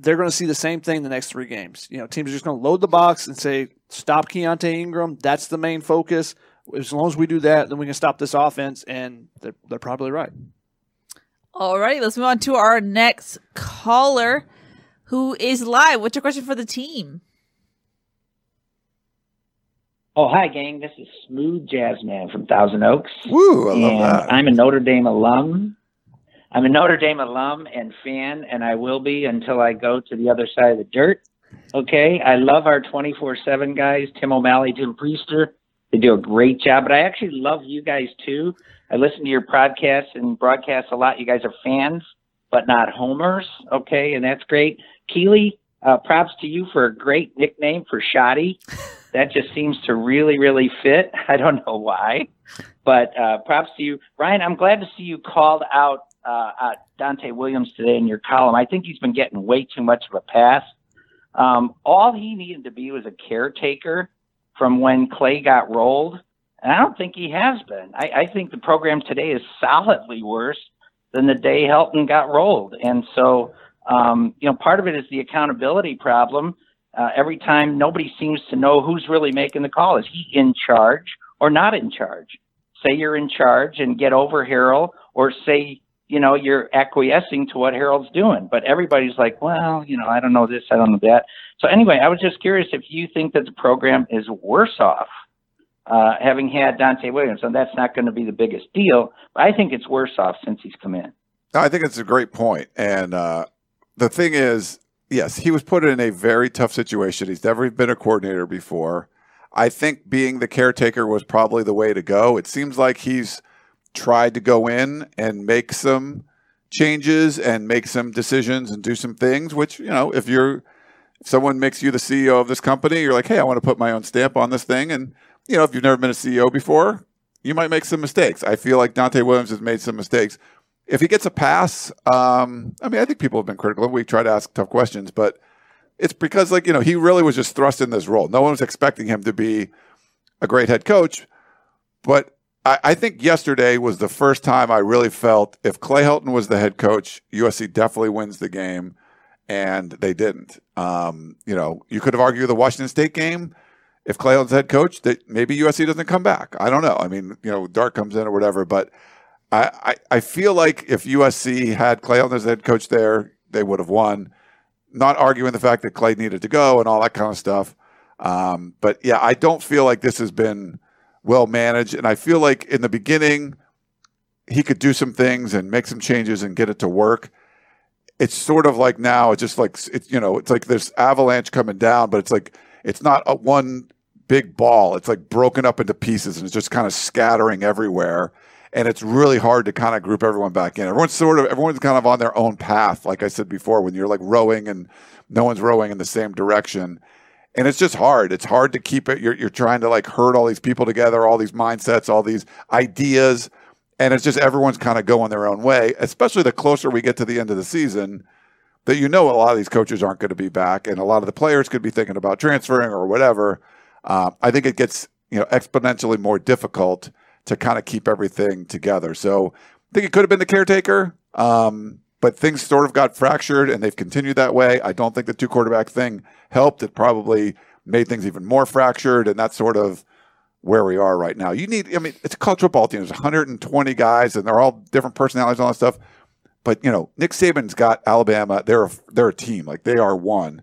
C: they're going to see the same thing the next three games. You know, teams are just going to load the box and say, stop Keaontay Ingram. That's the main focus. As long as we do that, then we can stop this offense, and they're, they're probably right.
A: All right, let's move on to our next caller who is live. What's your question for the team?
H: Oh, hi, gang. This is Smooth Jazz Man from Thousand Oaks.
B: Woo, I love
H: and
B: that.
H: I'm a Notre Dame alum. I'm a Notre Dame alum and fan, and I will be until I go to the other side of the dirt. Okay, I love our 24 7 guys, Tim O'Malley, Tim Prister. They do a great job, but I actually love you guys too. I listen to your podcasts and broadcasts a lot. You guys are fans, but not homers. Okay, and that's great. Keely, uh, props to you for a great nickname for Shoddy. That just seems to really, really fit. I don't know why, but uh, props to you. Ryan, I'm glad to see you called out uh, Donte Williams today in your column. I think he's been getting way too much of a pass. Um, all he needed to be was a caretaker from when Clay got rolled. And I don't think he has been. I, I think the program today is solidly worse than the day Helton got rolled. And so, um, you know, part of it is the accountability problem. Uh, every time nobody seems to know who's really making the call. Is he in charge or not in charge? Say you're in charge and get over Harrell, or say you know, you're acquiescing to what Harrell's doing. But everybody's like, well, you know, I don't know this, I don't know that. So anyway, I was just curious if you think that the program is worse off uh, having had Donte Williams, and that's not going to be the biggest deal. But I think it's worse off since he's come in.
B: I think it's a great point. And uh, the thing is, yes, he was put in a very tough situation. He's never been a coordinator before. I think being the caretaker was probably the way to go. It seems like he's tried to go in and make some changes and make some decisions and do some things, which, you know, if you're, if someone makes you the CEO of this company, you're like, hey, I want to put my own stamp on this thing. And, you know, if you've never been a CEO before, you might make some mistakes. I feel like Donte Williams has made some mistakes. If he gets a pass, um, I mean, I think people have been critical. We try to ask tough questions, but it's because, like, you know, he really was just thrust in this role. No one was expecting him to be a great head coach. But I, I think yesterday was the first time I really felt if Clay Helton was the head coach, USC definitely wins the game, and they didn't. Um, you know, you could have argued the Washington State game. If Clay Helton's head coach, that maybe USC doesn't come back. I don't know. I mean, you know, Dart comes in or whatever, but I, I, I feel like if USC had Clay Helton as head coach there, they would have won. Not arguing the fact that Clay needed to go and all that kind of stuff. Um, but yeah, I don't feel like this has been well managed. And I feel like in the beginning, he could do some things and make some changes and get it to work. It's sort of like now, it's just like, it's, you know, it's like this avalanche coming down, but it's like, it's not a one big ball. It's like broken up into pieces and it's just kind of scattering everywhere. And it's really hard to kind of group everyone back in. Everyone's sort of, everyone's kind of on their own path. Like I said before, when you're like rowing and no one's rowing in the same direction and it's just hard. It's hard to keep it. You're, you're trying to like herd all these people together, all these mindsets, all these ideas, and it's just everyone's kind of going their own way. Especially the closer we get to the end of the season, that you know a lot of these coaches aren't going to be back, and a lot of the players could be thinking about transferring or whatever. Um, I think it gets you know exponentially more difficult to kind of keep everything together. So I think it could have been the caretaker, um, but things sort of got fractured, and they've continued that way. I don't think the two quarterback thing helped. It probably made things even more fractured, and that's sort of where we are right now. You need, I mean, it's a college football team. There's 120 guys, and they're all different personalities and all that stuff. But you know, Nick Saban's got Alabama. They're a, they're a team. Like they are one,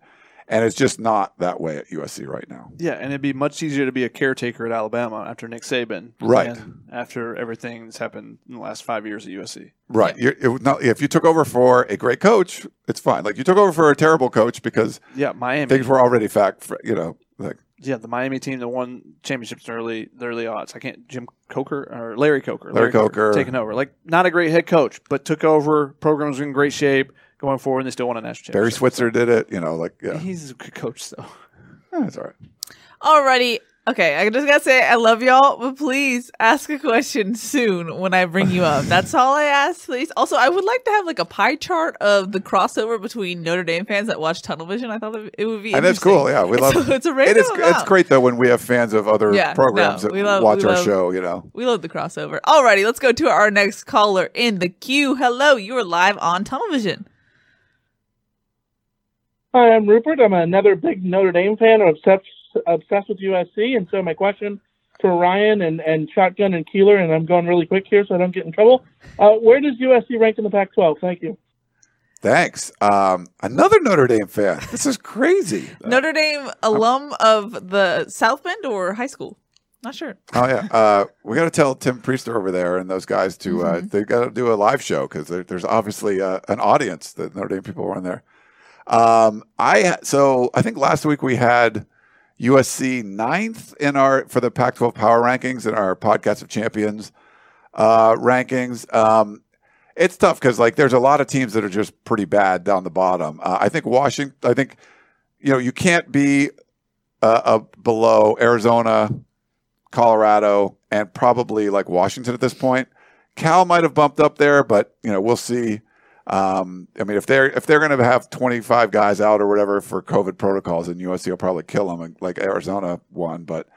B: and it's just not that way at USC right now.
C: Yeah, and it'd be much easier to be a caretaker at Alabama after Nick Saban,
B: Right.
C: After everything that's happened in the last five years at USC.
B: Right. You're, it, if you took over for a great coach, it's fine. Like you took over for a terrible coach because
C: Yeah, Miami.
B: things were already fact. You know, like
C: yeah, the Miami team that won championships in early the early odds. I can't Jim Coker or Larry Coker.
B: Larry Coker.
C: taking over. Like not a great head coach, but took over. Programs in great shape going forward, and they still won a national championship.
B: Barry
C: championship.
B: Switzer did it. You know, like yeah,
C: He's a good coach though.
B: that's all right.
A: Alrighty. Okay, I just gotta say I love y'all, but please ask a question soon when I bring you up. That's all I ask, please. Also, I would like to have like a pie chart of the crossover between Notre Dame fans that watch Tunnel Vision. I thought it it would be,
B: And it's cool. Yeah, we love
A: It's, it's a
B: it.
A: random
B: Is it's
A: amount.
B: great though when we have fans of other
A: Yeah,
B: programs
A: no,
B: that
A: we love-
B: watch our
A: love-
B: show. You know,
A: We love the crossover. Alrighty, let's go to our next caller in the queue. Hello, you are live on Tunnel Vision.
I: Hi, I'm Rupert. I'm another big Notre Dame fan. I'm obsessed, obsessed with USC. And so my question for Ryan and, and Shotgun and Keeler, and I'm going really quick here so I don't get in trouble. Uh, where does USC rank in the Pac-12? Thank you.
B: thanks. Um, another Notre Dame fan. This is crazy.
A: Notre Dame alum of the South Bend or high school? Not sure.
B: Oh yeah, uh, we got to tell Tim Prister over there and those guys to uh,
A: Mm-hmm.
B: they got to do a live show because there, there's obviously uh, an audience that Notre Dame people were on there. Um, I so I think last week we had USC ninth in our for the Pac-12 power rankings in our podcast of champions uh, rankings. Um, it's tough because like there's a lot of teams that are just pretty bad down the bottom. Uh, I think Washington. I think you know you can't be uh, uh, below Arizona, Colorado, and probably like Washington at this point. Cal might have bumped up there, but you know we'll see. Um, I mean, if they're if they're going to have 25 guys out or whatever for COVID protocols, then USC will probably kill them, like Arizona won. But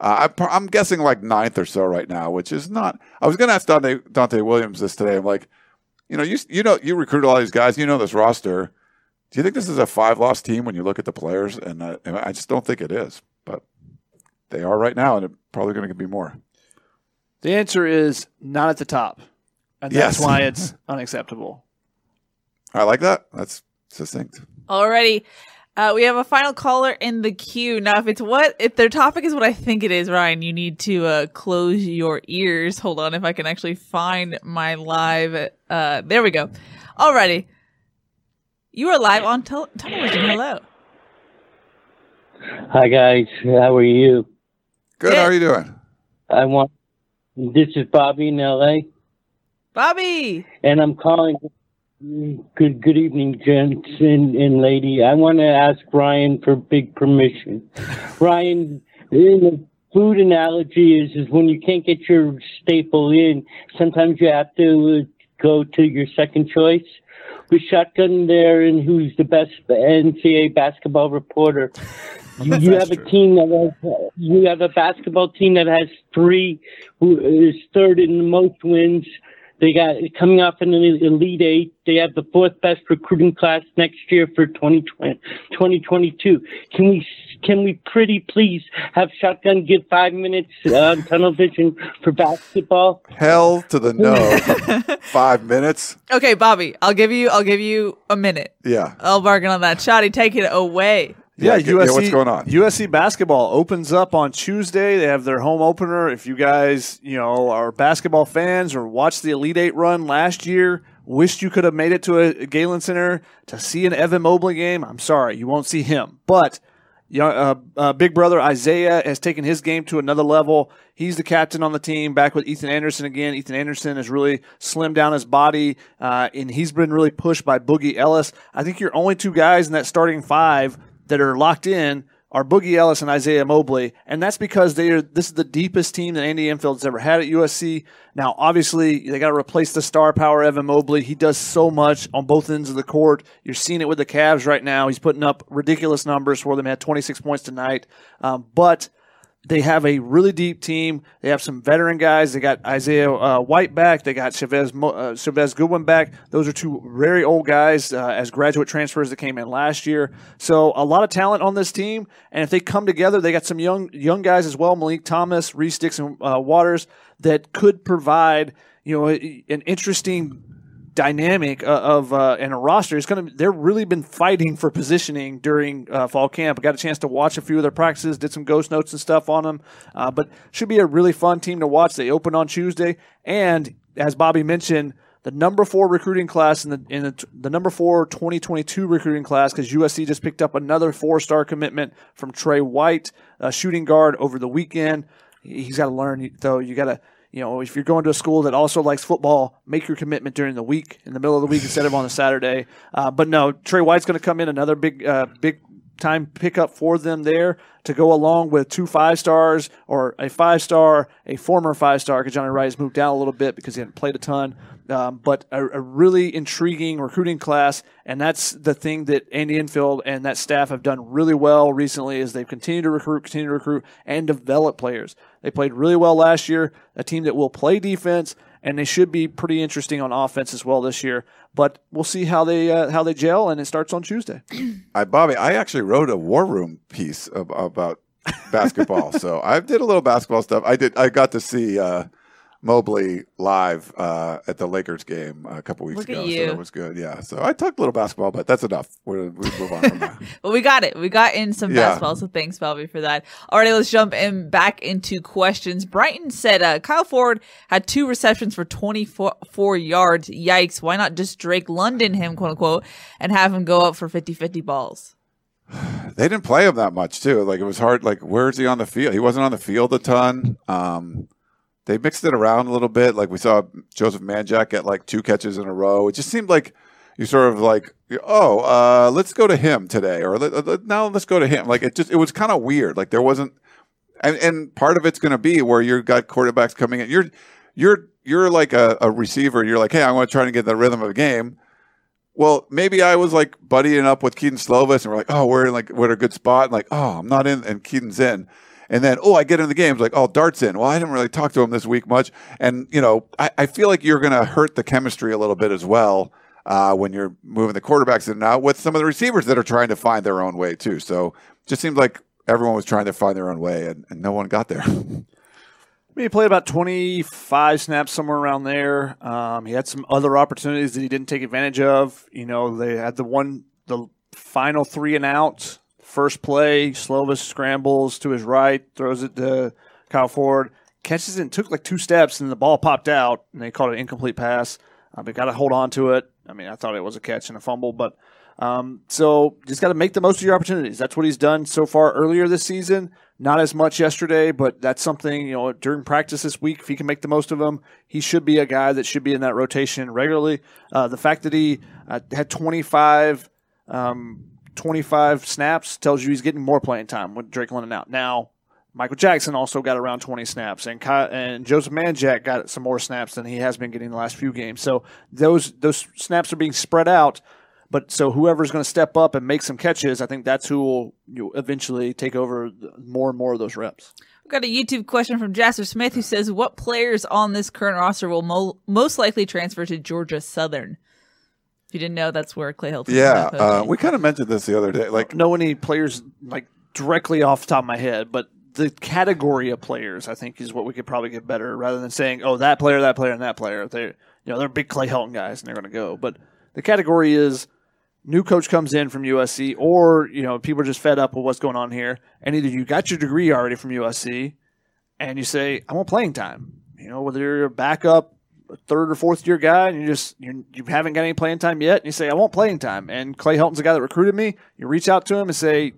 B: uh, I, I'm guessing like ninth or so right now, which is not. I was going to ask Donte, Donte Williams this today. I'm like, you know, you you know, you recruit all these guys. You know this roster. Do you think this is a five loss team when you look at the players? And, uh, I just don't think it is. But they are right now, and it's probably going to be more.
C: The answer is not at the top, and that's
B: Yes.
C: why it's unacceptable.
B: I like that. That's succinct.
A: Alrighty. Uh, we have a final caller in the queue. Now, if it's what, if their topic is what I think it is, Ryan, you need to uh, close your ears. Hold on, if I can actually find my live. Uh, there we go. Alrighty. You are live on tel- television. Hello.
J: Hi guys, how are you?
B: Good. How are you doing?
J: I want. This is Bobby in L.A.
A: Bobby.
J: and I'm calling. Good good evening, gents and, and lady. I want to ask Ryan for big permission. Ryan, the food analogy is is when you can't get your staple in, sometimes you have to uh, go to your second choice. With Shotgun there, and who's the best NCAA basketball reporter? You, you have a team that has, you have a basketball team that has three, who is third in the most wins. They got coming off in the Elite Eight. They have the fourth best recruiting class next year for 2020, 2022. Can we can we pretty please have Shotgun give five minutes on tunnel vision for basketball?
B: Hell to the no. Five minutes.
A: Okay, Bobby. I'll give you. I'll give you a minute.
B: Yeah.
A: I'll bargain on that. Shoddy, take it away.
C: Yeah,
B: Yeah,
C: USC.
B: yeah, what's going on?
C: USC basketball opens up on Tuesday. They have their home opener. If you guys, you know, are basketball fans or watched the Elite Eight run last year, wished you could have made it to a Galen Center to see an Evan Mobley game. I'm sorry, you won't see him. But young, uh, uh, big brother Isaiah has taken his game to another level. He's the captain on the team, back with Ethan Anderson again. Ethan Anderson has really slimmed down his body, uh, and he's been really pushed by Boogie Ellis. I think your only two guys in that starting five that are locked in are Boogie Ellis and Isaiah Mobley, and that's because they are. This is the deepest team that Andy Enfield's ever had at USC. Now, obviously, they got to replace the star power Evan Mobley. He does so much on both ends of the court. You're seeing it with the Cavs right now. He's putting up ridiculous numbers for them. He had 26 points tonight, um, but they have a really deep team. They have some veteran guys. They got Isaiah uh, White back. They got Chavez, uh, Chevez Goodwin back. Those are two very old guys uh, as graduate transfers that came in last year. So a lot of talent on this team. And if they come together, they got some young young guys as well. Malik Thomas, Reese Dixon uh, Waters that could provide you know an interesting dynamic uh, of uh, and a roster is going to. They're really been fighting for positioning during uh, fall camp. I got a chance to watch a few of their practices, did some ghost notes and stuff on them. Uh, but should be a really fun team to watch. They open on Tuesday, and as Bobby mentioned. The number four recruiting class in the in the, the number four 2022 recruiting class because USC just picked up another four star commitment from Trey White, shooting guard over the weekend. He's got to learn though. You got to you know, if you're going to a school that also likes football, make your commitment during the week, in the middle of the week instead of on a Saturday. Uh, but no, Trey White's going to come in another big, uh, big time pickup for them there to go along with two five stars or a five star, a former five star because Johnny Wright has moved down a little bit because he hadn't played a ton. Um, but a, a, really intriguing recruiting class, and that's the thing that Andy Enfield and that staff have done really well recently is they've continued to recruit, continue to recruit, and develop players. They played really well last year, a team that will play defense, and they should be pretty interesting on offense as well this year. But we'll see how they uh, how they gel, and it starts on Tuesday.
B: I, Bobby, I actually wrote a war room piece about basketball, so I did a little basketball stuff. I did. I got to see. Uh, Mobley live uh, at the Lakers game a couple weeks
A: Look
B: ago.
A: at
B: So that was good. Yeah. So I talked a little basketball, but that's enough. We're, we move on from that.
A: Well, we got it. We got in some
B: Yeah.
A: basketball, so thanks, Bobby, for that. All right, let's jump in back into questions. Brighton said uh, Kyle Ford had two receptions for 24 yards. Yikes. Why not just Drake London him, quote unquote, and have him go up for 50 50 balls?
B: they didn't play him that much too. Like it was hard. Like where's he on the field? He wasn't on the field a ton. Um, they mixed it around a little bit. Like we saw Joseph Manjack get like two catches in a row. It just seemed like you sort of like, oh, uh, let's go to him today, or let, let- now let's go to him. Like it just it was kind of weird. Like there wasn't, and, and part of it's going to be where you've got quarterbacks coming in. You're you're you're like a, a receiver. You're like, hey, I want to try to get the rhythm of the game. Well, maybe I was like buddying up with Kedon Slovis, and we're like, oh, we're in like we're in a good spot. And like, oh, I'm not in, and Kedon's in. And then, oh, I get in the games like, oh, Dart's in. Well, I didn't really talk to him this week much. And, you know, I, I feel like you're going to hurt the chemistry a little bit as well uh, when you're moving the quarterbacks in and out with some of the receivers that are trying to find their own way, too. So just seems like everyone was trying to find their own way, and, and no one got there.
C: He played about 25 snaps somewhere around there. Um, he had some other opportunities that he didn't take advantage of. You know, they had the one, the final three and out, first play. Slovis scrambles to his right, throws it to Kyle Ford, catches it and took like two steps, and the ball popped out, and they called it an incomplete pass. Uh, but got to hold on to it. I mean, I thought it was a catch and a fumble, but um, so just got to make the most of your opportunities. That's what he's done so far earlier this season. Not as much yesterday, but that's something you know during practice this week. If he can make the most of them, he should be a guy that should be in that rotation regularly. Uh, the fact that he uh, had 25, um, 25 snaps tells you he's getting more playing time with Drake London out. Now, Michael Jackson also got around 20 snaps, and Ky- and Joseph Manjack got some more snaps than he has been getting the last few games. So those those snaps are being spread out. But so whoever's going to step up and make some catches, I think that's who will you know, eventually take over more and more of those reps.
A: We've got a YouTube question from Jasper Smith who says, What players on this current roster will mo- most likely transfer to Georgia Southern? If you didn't know, that's where Clay Helton
B: yeah, uh, we kind of mentioned this the other day. Like,
C: know any players like directly off the top of my head, but the category of players I think is what we could probably get better rather than saying, oh, that player, that player, and that player. They're you know they're big Clay Helton guys and they're going to go. But the category is new coach comes in from USC, or you know people are just fed up with what's going on here, and either you got your degree already from USC, and you say I want playing time. You know whether you're a backup, a third or fourth year guy, and you just you you haven't got any playing time yet, and you say I want playing time, and Clay Helton's the guy that recruited me. You reach out to him and say.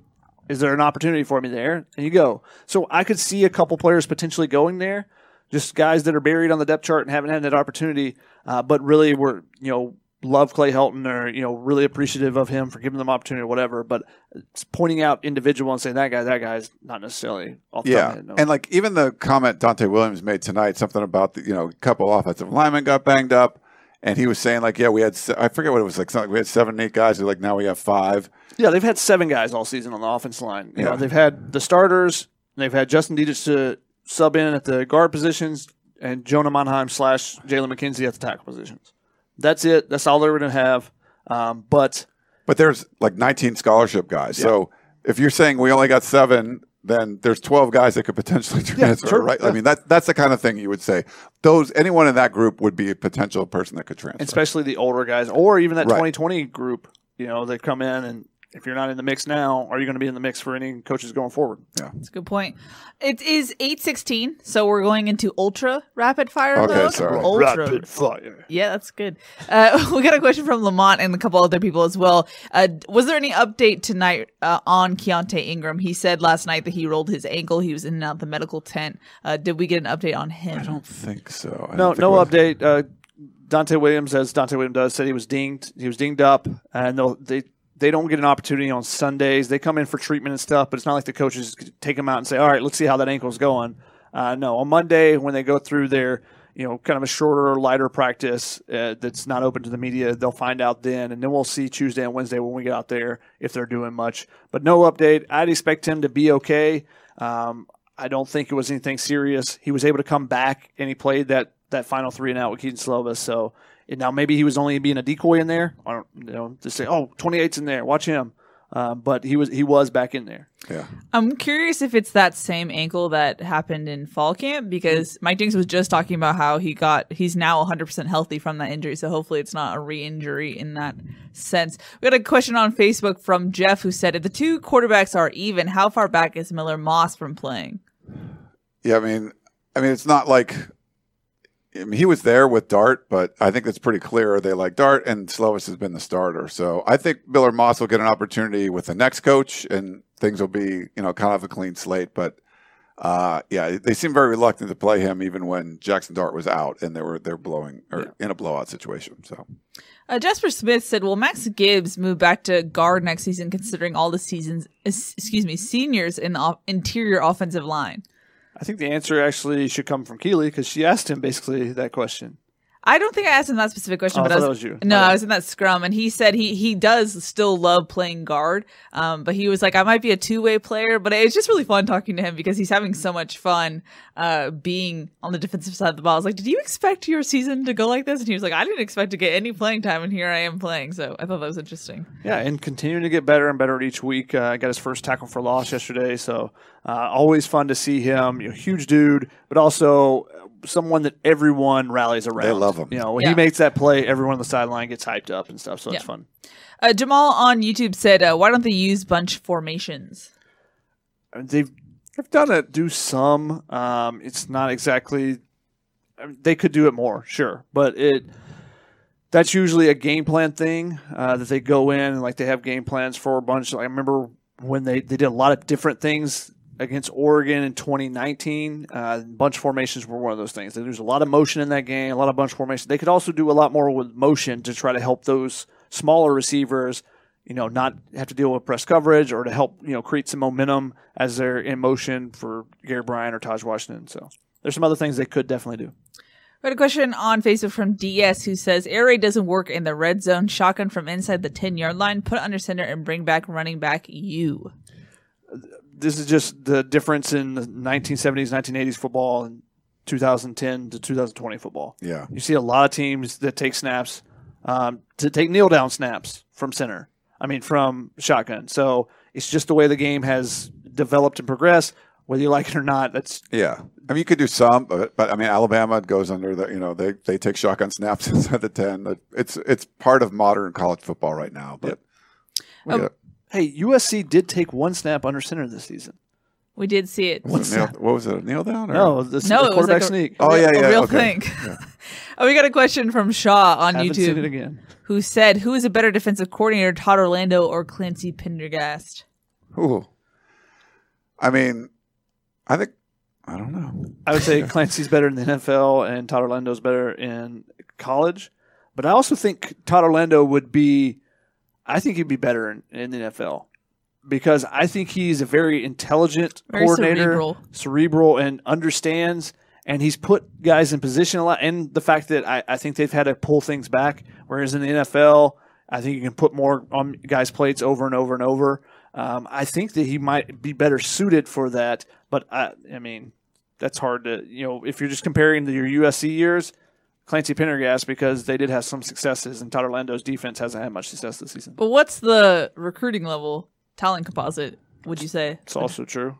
C: Is there an opportunity for me there? And you go. So I could see a couple players potentially going there, just guys that are buried on the depth chart and haven't had that opportunity. Uh, but really, we're you know love Clay Helton or you know really appreciative of him for giving them opportunity or whatever. But it's pointing out individual and saying that guy, that guy is not necessarily off the
B: Yeah,
C: head, no.
B: and like even the comment Donte Williams made tonight, something about the you know a couple offensive linemen got banged up, and he was saying like, yeah, we had I forget what it was like, something, we had seven, eight guys, and like now we have five.
C: Yeah, they've had seven guys all season on the offense line. You
B: Yeah.
C: know, they've had the starters. They've had Justin Dedich to sub in at the guard positions, and Jonah Monheim slash Jalen McKenzie at the tackle positions. That's it. That's all they're going to have. Um, but
B: But there's like 19 scholarship guys, so if you're saying we only got seven. Then there's 12 guys that could potentially transfer,
C: sure,
B: right? I mean, that that's the kind of thing you would say. Those anyone in that group would be a potential person that could transfer.
C: especially the older guys, or even that
B: Right.
C: 2020 group, you know, they come in and if you're not in the mix now, are you going to be in the mix for any coaches going forward?
B: Yeah.
A: That's a good point. It is 816, so we're going into ultra rapid fire
B: Okay,
A: mode.
B: sorry.
A: Ultra.
C: fire.
A: Yeah, that's good. Uh, we got a question from Lamont and a couple other people as well. Uh, was there any update tonight uh, on Keaontay Ingram? He said last night that he rolled his ankle. He was in and out the medical tent. Uh, did we get an update on him?
B: I don't think so. I
C: No,
B: think
C: no update. Uh, Donte Williams, as Donte Williams does, said he was dinged. He was dinged up, and they'll, they they don't get an opportunity on Sundays. They come in for treatment and stuff, but it's not like the coaches take them out and say, "All right, let's see how that ankle's going." Uh, no, on Monday when they go through their you know kind of a shorter, lighter practice uh, that's not open to the media, they'll find out then, and then we'll see Tuesday and Wednesday when we get out there if they're doing much. But no update. I'd expect him to be okay. Um, I don't think it was anything serious. He was able to come back and he played that that final three and out with Kedon Slovis. So now maybe he was only being a decoy in there. I don't you know to say oh 28's in there, watch him. Um, but he was he was back in there.
B: Yeah.
A: I'm curious if it's that same ankle that happened in fall camp because Mike Dinks was just talking about how he got he's now 100% healthy from that injury. So hopefully it's not a re-injury in that sense. We got a question on Facebook from Jeff who said if the two quarterbacks are even, how far back is Miller Moss from playing?
B: Yeah, I mean, I mean, it's not like I mean, he was there with Dart, but I think it's pretty clear they like Dart, and Slovis has been the starter. So I think Miller Moss will get an opportunity with the next coach, and things will be you know kind of a clean slate. But uh, yeah, they seem very reluctant to play him, even when Jackson Dart was out and they were they're blowing or in a blowout situation. So
A: Uh, Jasper Smith said, "Will Max Gibbs move back to guard next season, considering all the seasons, excuse me, seniors in the interior offensive line?"
C: I think the answer actually should come from Keely because she asked him basically that question.
A: I don't think I asked him that specific question,
C: Oh, I
A: but I
C: thought
A: was,
C: that was you.
A: no,
C: Okay.
A: I was in that scrum, and he said he he does still love playing guard, um, but he was like, I might be a two way player, but it's just really fun talking to him because he's having so much fun uh, being on the defensive side of the ball. I was like, did you expect your season to go like this? And he was like, I didn't expect to get any playing time, and here I am playing. So I thought that was interesting.
C: Yeah, and continuing to get better and better each week. Uh, got his first tackle for loss yesterday, so uh, always fun to see him. You know, huge dude, but also someone that everyone rallies around.
B: They love him.
C: You know, when
A: Yeah.
C: he makes that play, everyone on the sideline gets hyped up and stuff. So
A: Yeah.
C: it's fun.
A: Uh, Jamal on YouTube said, uh, "Why don't they use bunch formations?"
C: I mean, they've they've done it. Do some. Um, it's not exactly. I mean, they could do it more, sure, but it. That's usually a game plan thing uh, that they go in and like they have game plans for a bunch. I remember when they, they did a lot of different things against Oregon in 2019. Uh, bunch formations were one of those things. There's a lot of motion in that game, a lot of bunch formation. They could also do a lot more with motion to try to help those smaller receivers you know, not have to deal with press coverage or to help, you know, create some momentum as they're in motion for Gary Bryant or Tahj Washington. So there's some other things they could definitely do.
A: We had a question on Facebook from DS who says air raid doesn't work in the red zone. Shotgun from inside the 10 yard line, put under center and bring back running back you.
C: This is just the difference in the 1970s, 1980s football and 2010 to 2020 football.
B: yeah,
C: You see a lot of teams that take snaps, um, to take kneel down snaps from center. I mean, from shotgun. So it's just the way the game has developed and progressed. Whether you like it or not, that's
B: yeah. I mean, you could do some, but, but I mean, Alabama goes under the you know they they take shotgun snaps inside the ten. It's it's part of modern college football right now. But we
A: Oh,
B: get it.
C: Hey, USC did take one snap under center this season.
A: We did see it.
B: Was it kneel- what was it? A kneel down? Or?
C: No, the,
A: No,
C: the
A: it was
C: quarterback
A: like a-
C: sneak.
B: Oh yeah,
A: a
B: yeah.
A: real
B: okay.
A: thing. oh, we got a question from Shaw on
C: Haven't seen it
A: YouTube
C: again.
A: who said, Who is a better defensive coordinator, Todd Orlando or Clancy Pendergast?
B: Ooh. I mean, I think I don't know.
C: I would say Clancy's better in the NFL and Todd Orlando's better in college. But I also think Todd Orlando would be, I think he'd be better in, in the NFL because I think he's a very intelligent
A: Very
C: coordinator,
A: cerebral.
C: cerebral, and understands. And he's put guys in position a lot. And the fact that I, I think they've had to pull things back, whereas in the NFL, I think you can put more on guys' plates over and over and over. Um, I think that he might be better suited for that. But I, I mean, that's hard to you know if you're just comparing to your USC years. Clancy Pendergast because they did have some successes, and Todd Orlando's defense hasn't had much success this season.
A: But what's the recruiting level talent composite? Would you say?
C: It's also true.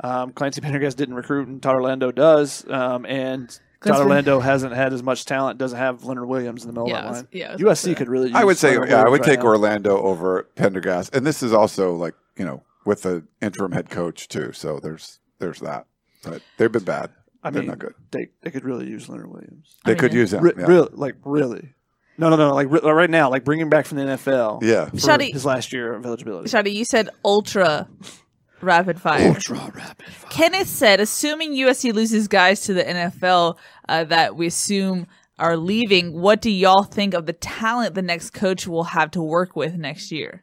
C: Um, Clancy Pendergast didn't recruit, and Todd Orlando does. Um, and Todd
A: Clancy-
C: Orlando hasn't had as much talent. Doesn't have Leonard Williams in the middle
A: Yeah,
C: of that line.
A: yeah, was gonna
C: USC
A: say.
C: could really.
B: I would say,
C: Leonard
B: yeah, I would
C: right
B: take
C: now.
B: Orlando over Pendergast, and this is also like you know with the interim head coach too. So there's there's that, but they've been bad.
C: I
B: They're
C: mean,
B: not good.
C: They they could really use Leonard Williams.
B: They could use him.
C: Re-
B: yeah.
C: Really, like really. No, no, no. Like re- right now, like bring him back from the NFL.
B: Yeah.
C: for
A: Shadi-
C: his last year of eligibility.
A: Shadi, you said ultra rapid fire.
C: Ultra rapid. Fire.
A: Kenneth said, assuming USC loses guys to the NFL uh, that we assume are leaving, what do y'all think of the talent the next coach will have to work with next year?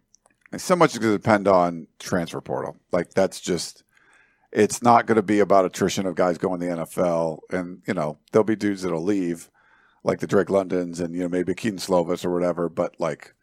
B: So much is going to depend on transfer portal. Like that's just, it's not going to be about attrition of guys going to the NFL, and you know there'll be dudes that'll leave, like the Drake Londons and you know maybe Kedon Slovis or whatever. But like,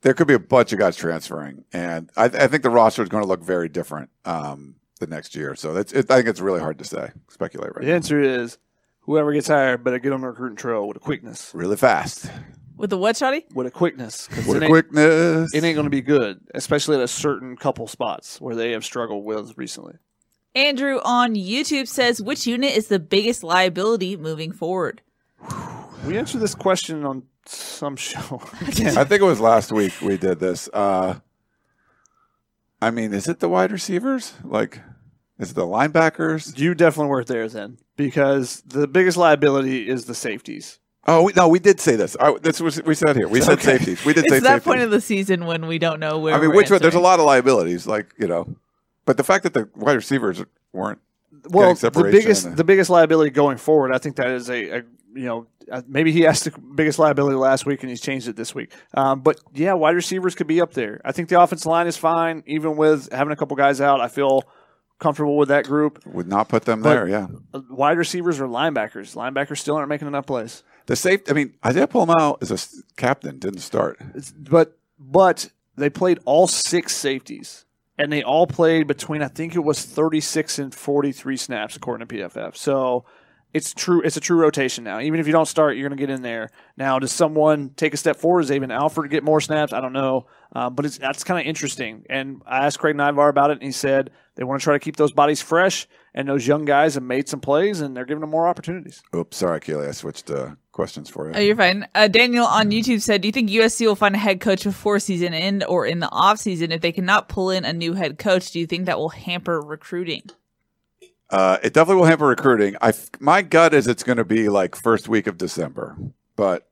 B: there could be a bunch of guys transferring, and I, I think the roster is going to look very different um, the next year. So that's, it, I think it's really hard to say, speculate right
C: The answer is whoever gets hired better get on the recruiting trail with a quickness.
B: Really fast.
A: With the what, Shadi?
C: With a quickness.
B: With a quickness.
C: It ain't going to be good, especially at a certain couple spots where they have struggled with recently.
A: Andrew on YouTube says, which unit is the biggest liability moving forward?
C: We answered this question on some show.
B: I think it was last week we did this. Uh, I mean, is it the wide receivers? Like, is it the linebackers?
C: You definitely weren't there then because the biggest liability is the safeties.
B: Oh we, no, we did say this. I, that's what we said here. We said
C: Okay.
B: safeties. We did
A: It's
B: say
A: that
B: safeties.
A: point of the season when we don't know where.
B: I mean,
A: we're
B: which one? There's a lot of liabilities, like you know, but the fact that the wide receivers weren't
C: Well, the biggest the biggest liability going forward, I think that is a, a you know uh, maybe he asked the biggest liability last week and he's changed it this week. Um, but yeah, wide receivers could be up there. I think the offensive line is fine, even with having a couple guys out. I feel comfortable with that group.
B: would not put them
C: But-
B: there. Yeah,
C: Uh, Wide receivers or linebackers. Linebackers still aren't making enough plays.
B: the safe. I mean, Isaiah Pola-Mao is a captain. Didn't start.
C: But but they played all six safeties, and they all played between I think it was thirty six and forty three snaps according to PFF. So it's true. It's a true rotation now. Even if you don't start, you're going to get in there. Now, does someone take a step forward? Does even Alfred get more snaps? I don't know, uh, but it's that's kind of interesting. And I asked Craig Naivar about it, and he said they want to try to keep those bodies fresh, and those young guys have made some plays, and they're giving them more opportunities.
B: Oops, sorry, Keely. I switched uh, questions for you.
A: Oh, you're fine. Uh, Daniel on YouTube said, "Do you think USC will find a head coach before season end or in the off season? If they cannot pull in a new head coach, do you think that will hamper recruiting?"
B: Uh, it definitely will hamper recruiting. I my gut is it's going to be like first week of December, but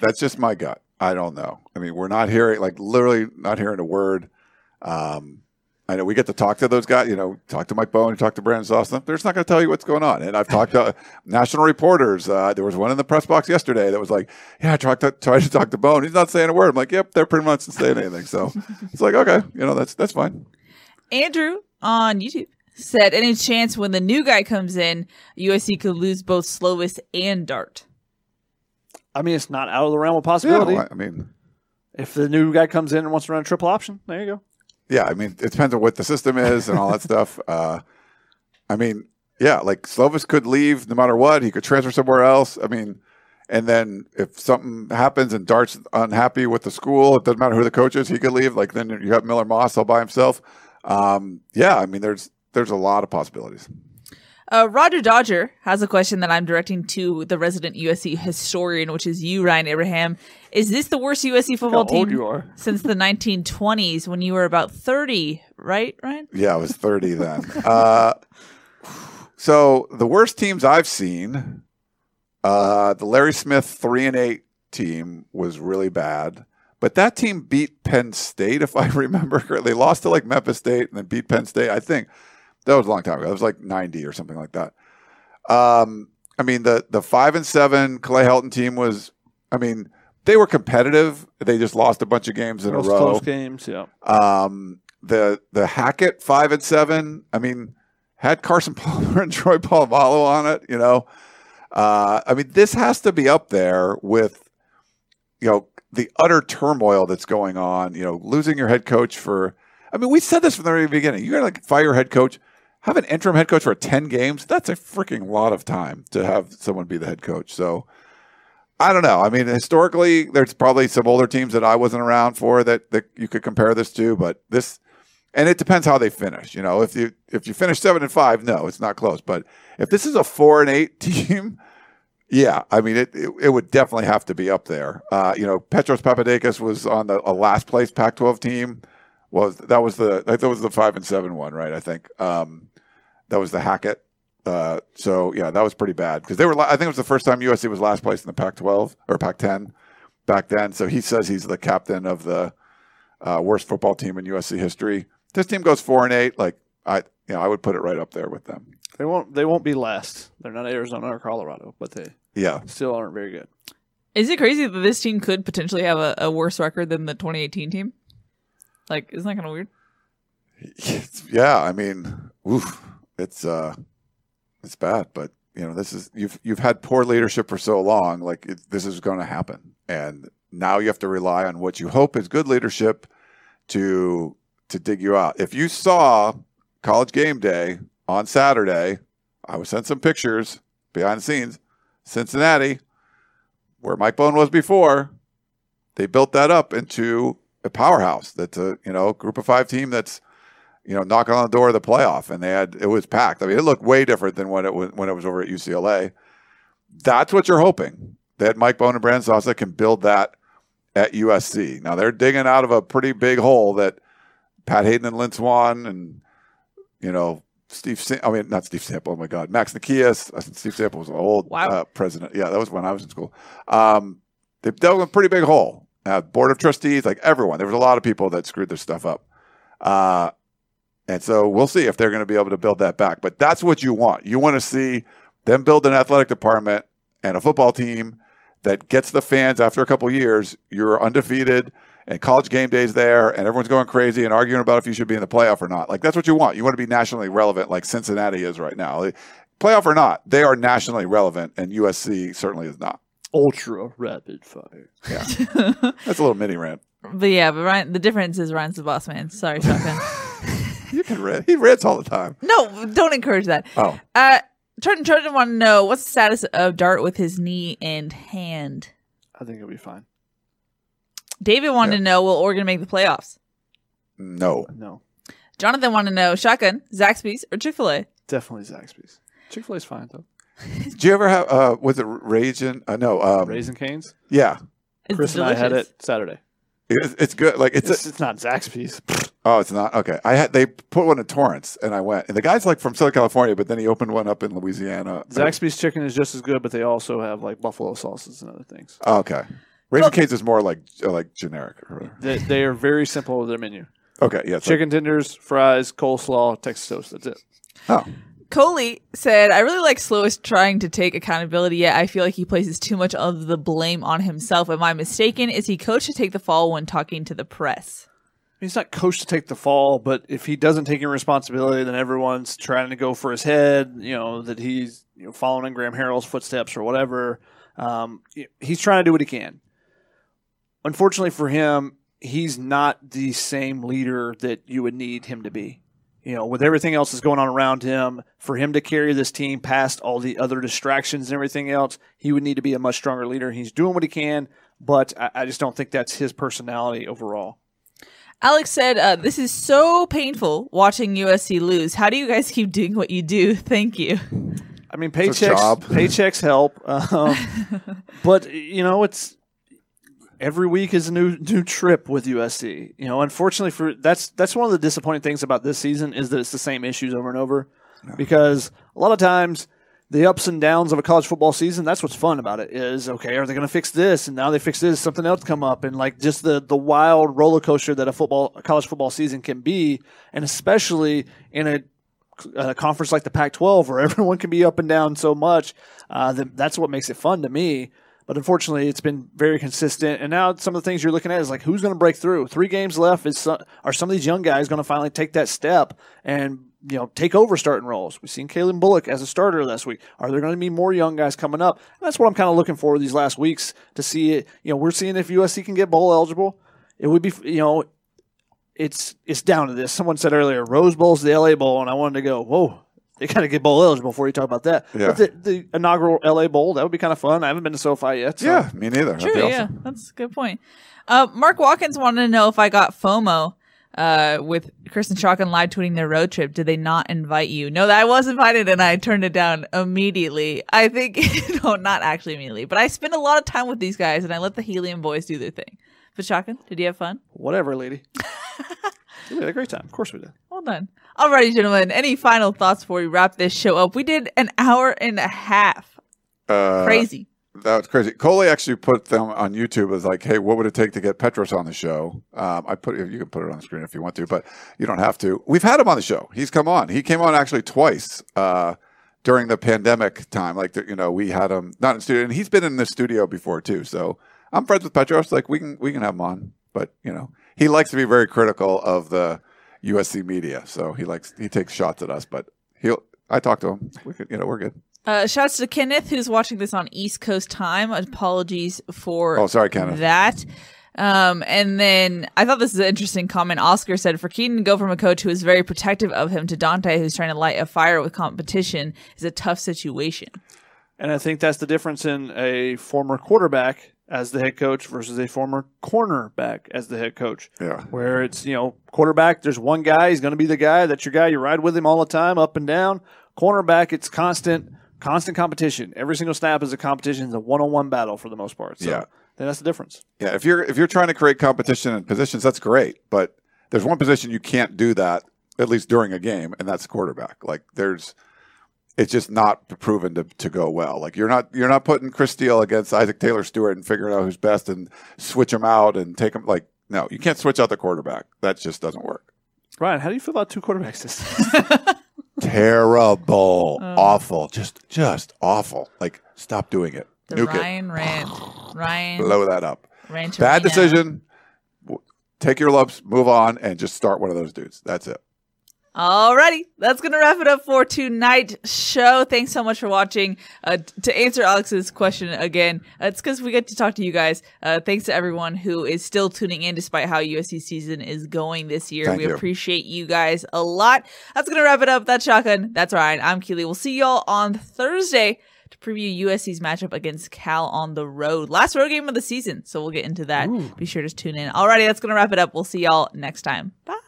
B: that's just my gut. I don't know. I mean, we're not hearing like literally not hearing a word. Um, I know we get to talk to those guys. You know, talk to Mike Bohn, talk to Brandon Sosna. They're just not going to tell you what's going on. And I've talked to national reporters. Uh, there was one in the press box yesterday that was like, "Yeah, I tried to, tried to talk to Bohn. He's not saying a word." I'm like, "Yep, they're pretty much not saying anything." So it's like, okay, you know, that's that's fine.
A: Andrew on YouTube said, "Any chance when the new guy comes in, USC could lose both Slovis and Dart?"
C: I mean, it's not out of the realm of possibility.
B: Yeah, I mean,
C: if the new guy comes in and wants to run a triple option, there you go.
B: Yeah, I mean, it depends on what the system is and all that stuff. Uh, I mean, yeah, like Slovis could leave no matter what. He could transfer somewhere else. I mean, and then if something happens and Dart's unhappy with the school, it doesn't matter who the coach is. He could leave. Like then you have Miller Moss all by himself. Um, yeah, I mean, there's there's a lot of possibilities.
A: Uh, Roger Dodger has a question that I'm directing to the resident USC historian, which is you, Ryan Abraham. Is this the worst USC football
C: How
A: team
C: you are.
A: since the 1920s when you were about 30, right, Ryan?
B: Yeah, I was 30 then. uh, so the worst teams I've seen, uh, the Larry Smith three and eight team was really bad. But that team beat Penn State, if I remember correctly. They lost to like Memphis State and then beat Penn State. I think that was a long time ago. It was like 90 or something like that. Um, I mean, the the five and seven Clay Helton team was I mean, they were competitive. They just lost a bunch of games in
C: Those
B: a row.
C: close games, yeah.
B: Um, the the Hackett five and seven. I mean, had Carson Palmer and Troy Polamalu on it. You know, uh, I mean, this has to be up there with you know the utter turmoil that's going on. You know, losing your head coach for. I mean, we said this from the very beginning. You got to like fire your head coach. Have an interim head coach for 10 games. That's a freaking lot of time to have someone be the head coach. So, I don't know. I mean, historically, there's probably some older teams that I wasn't around for that, that you could compare this to, but this, and it depends how they finish. You know, if you if you finish seven and five, no, it's not close. But if this is a four and eight team, yeah, I mean, it it, it would definitely have to be up there. Uh, you know, Petros Papadakis was on the a last place Pac-12 team. Was that was the that was the five and seven one, right? I think um, that was the Hackett. Uh, so yeah, that was pretty bad because they were. I think it was the first time USC was last place in the Pac-12 or Pac-10 back then. So he says he's the captain of the uh, worst football team in USC history. This team goes four and eight. Like I, you know, I would put it right up there with them.
C: They won't. They won't be last. They're not Arizona or Colorado, but they
B: Yeah,
C: still aren't very good.
A: Is it crazy that this team could potentially have a, a worse record than the 2018 team? Like, isn't that kind of weird?
B: yeah. I mean, oof, it's uh, it's bad. But you know, this is you've you've had poor leadership for so long. Like it, this is going to happen, and now you have to rely on what you hope is good leadership to to dig you out. If you saw College Game Day on Saturday, I was sent some pictures behind the scenes, Cincinnati, where Mike Bohn was before. They built that up into a powerhouse. That's a you know group of five team that's you know knocking on the door of the playoff, and they had it was packed. I mean, it looked way different than when it was when it was over at UCLA. That's what you're hoping that Mike Bohn and Brandon Sosna can build that at USC. Now they're digging out of a pretty big hole that Pat Haden and Lynn Swann and you know Steve. Sam- I mean, not Steve Sample. Oh my God, Max Nikias. I think Steve Sample was an old
A: Wow.
B: uh, president. Yeah, that was when I was in school. Um, they've with a pretty big hole. Uh, board of trustees, like everyone, there was a lot of people that screwed their stuff up. Uh, and so we'll see if they're going to be able to build that back. But that's what you want. You want to see them build an athletic department and a football team that gets the fans after a couple years. You're undefeated and college game days there and everyone's going crazy and arguing about if you should be in the playoff or not. Like that's what you want. You want to be nationally relevant like Cincinnati is right now. Like, Playoff or not, they are nationally relevant and USC certainly is not.
C: Ultra rapid fire.
B: Yeah. That's a little mini rant.
A: But yeah, but Ryan, the difference is Ryan's the boss man. Sorry, Shotgun.
B: You can rant. He rants all the time.
A: no, don't encourage that.
B: Oh.
A: Uh, Trenton Trenton want to know what's the status of Dart with his knee and hand.
C: I think it'll be fine.
A: David wanted to know will Oregon make the playoffs?
B: No.
C: No,
A: Jonathan wanted to know shotgun, Zaxby's, or Chick Fil A.
C: definitely Zaxby's. Chick Fil A's fine though.
B: Did you ever have uh was it raisin? Uh, no, um,
C: Raising Cane's.
B: Yeah,
A: It's
C: Chris and I had it Saturday.
B: It's, it's good. Like it's,
C: It's,
B: a,
C: it's not Zaxby's.
B: oh, it's not okay. I had they put one in Torrance, and I went, and the guy's like from Southern California, but then he opened one up in Louisiana.
C: Zaxby's chicken is just as good, but they also have like buffalo sauces and other things.
B: Oh, okay, Raising Cane's is more like like generic.
C: They, they are very simple with their menu:
B: Okay, yeah, it's like-
C: chicken tenders, fries, coleslaw, Texas toast. That's it.
B: oh,
A: Coley said, I really like Slovis trying to take accountability, yet I feel like he places too much of the blame on himself. Am I mistaken? Is he coached to take the fall when talking to the press?
C: He's not coached to take the fall, but if he doesn't take any responsibility, then everyone's trying to go for his head. You know that he's you know, following in Graham Harrell's footsteps or whatever. Um, he's trying to do what he can. Unfortunately for him, he's not the same leader that you would need him to be. You know, with everything else that's going on around him, for him to carry this team past all the other distractions and everything else, he would need to be a much stronger leader. He's doing what he can, but I, I just don't think that's his personality overall.
A: Alex said, uh, This is so painful watching USC lose. How do you guys keep doing what you do? Thank you.
C: I mean,
B: It's
C: paychecks paychecks help, um, but you know it's every week is a new new trip with USC. You know, unfortunately for that's that's one of the disappointing things about this season is that it's the same issues over and over, because a lot of times the ups and downs of a college football season that's what's fun about it is okay are they going to fix this and now they fix this something else come up and like just the the wild roller coaster that a football a college football season can be and especially in a a conference like the Pac-12 where everyone can be up and down so much. Uh, that, that's what makes it fun to me. But unfortunately, it's been very consistent. And now some of the things you're looking at is like who's going to break through. Three games left. Is some, are some of these young guys going to finally take that step and you know take over starting roles? We've seen Calen Bullock as a starter last week. Are there going to be more young guys coming up? And that's what I'm kind of looking for these last weeks to see it. You know, we're seeing if USC can get bowl eligible. It would be you know it's it's down to this. Someone said earlier, Rose Bowl's the LA Bowl, and I wanted to go, whoa, they got to get bowl eligible before you talk about that.
B: Yeah.
C: But the, the inaugural LA Bowl, that would be kind of fun. I haven't been to SoFi yet. So.
B: Yeah, me neither. That'd
A: True,
B: be
A: yeah, that's a good point. Uh, Mark Watkins wanted to know if I got FOMO uh, with Chris and Shotgun live tweeting their road trip. Did they not invite you? No, I was invited and I turned it down immediately. I think, no, not actually immediately, but I spent a lot of time with these guys and I let the Helium boys do their thing. But Shotgun, did you have fun?
C: Whatever, lady. we had a great time. Of course we did.
A: Well done. Alrighty, gentlemen. Any final thoughts before we wrap this show up? We did an hour and a half.
B: Uh,
A: Crazy.
B: That was crazy. Coley actually put them on YouTube as like, "Hey, what would it take to get Petros on the show?" Um, I put you can put it on the screen if you want to, but you don't have to. We've had him on the show. He's come on. He came on actually twice uh, during the pandemic time. Like you know, we had him not in studio, and he's been in the studio before too. So I'm friends with Petros. Like we can we can have him on, but you know, he likes to be very critical of the USC media. So he likes he takes shots at us, but he'll. I talked to him. We could, you know, we're good.
A: Uh, shouts to Kenneth, who's watching this on East Coast time. Apologies for
B: Oh, sorry, Kenneth.
A: that. Um, and then I thought this is an interesting comment. Oscar said, for Kedon to go from a coach who is very protective of him to Donte, who's trying to light a fire with competition, is a tough situation.
C: And I think that's the difference in a former quarterback as the head coach versus a former cornerback as the head coach.
B: Yeah.
C: Where it's, you know, quarterback, there's one guy, he's going to be the guy, that's your guy, you ride with him all the time, up and down. Cornerback, it's constant, constant competition. Every single snap is a competition, it's a one on one battle for the most part. So
B: Yeah.
C: That's the difference.
B: Yeah, if you're if you're trying to create competition in positions, that's great. But there's one position you can't do that at least during a game, and that's quarterback. Like there's, it's just not proven to, to go well. Like you're not you're not putting Chris Steele against Isaac Taylor Stewart and figuring out who's best and switch them out and take them. Like no, you can't switch out the quarterback. That just doesn't work.
C: Ryan, how do you feel about two quarterbacks systems?
B: Terrible,
A: Oh.
B: awful, just just awful. Like stop doing it.
A: The
B: Nuke it.
A: Ryan rant. Ryan.
B: Blow that up.
A: Rant
B: Bad decision. Take your lumps, move on, and just start one of those dudes. That's it.
A: Alrighty, that's gonna wrap it up for tonight's show. Thanks so much for watching. Uh, to answer Alex's question again, uh, it's because we get to talk to you guys. Uh, thanks to everyone who is still tuning in despite how USC season is going this year.
B: Thank
A: we
B: you.
A: appreciate you guys a lot. That's gonna wrap it up. That's Shotgun. That's Ryan. I'm Keely. We'll see y'all on Thursday to preview USC's matchup against Cal on the road. Last road game of the season, so we'll get into that. Be sure to tune in. Alrighty, that's gonna wrap it up. We'll see y'all next time. Bye.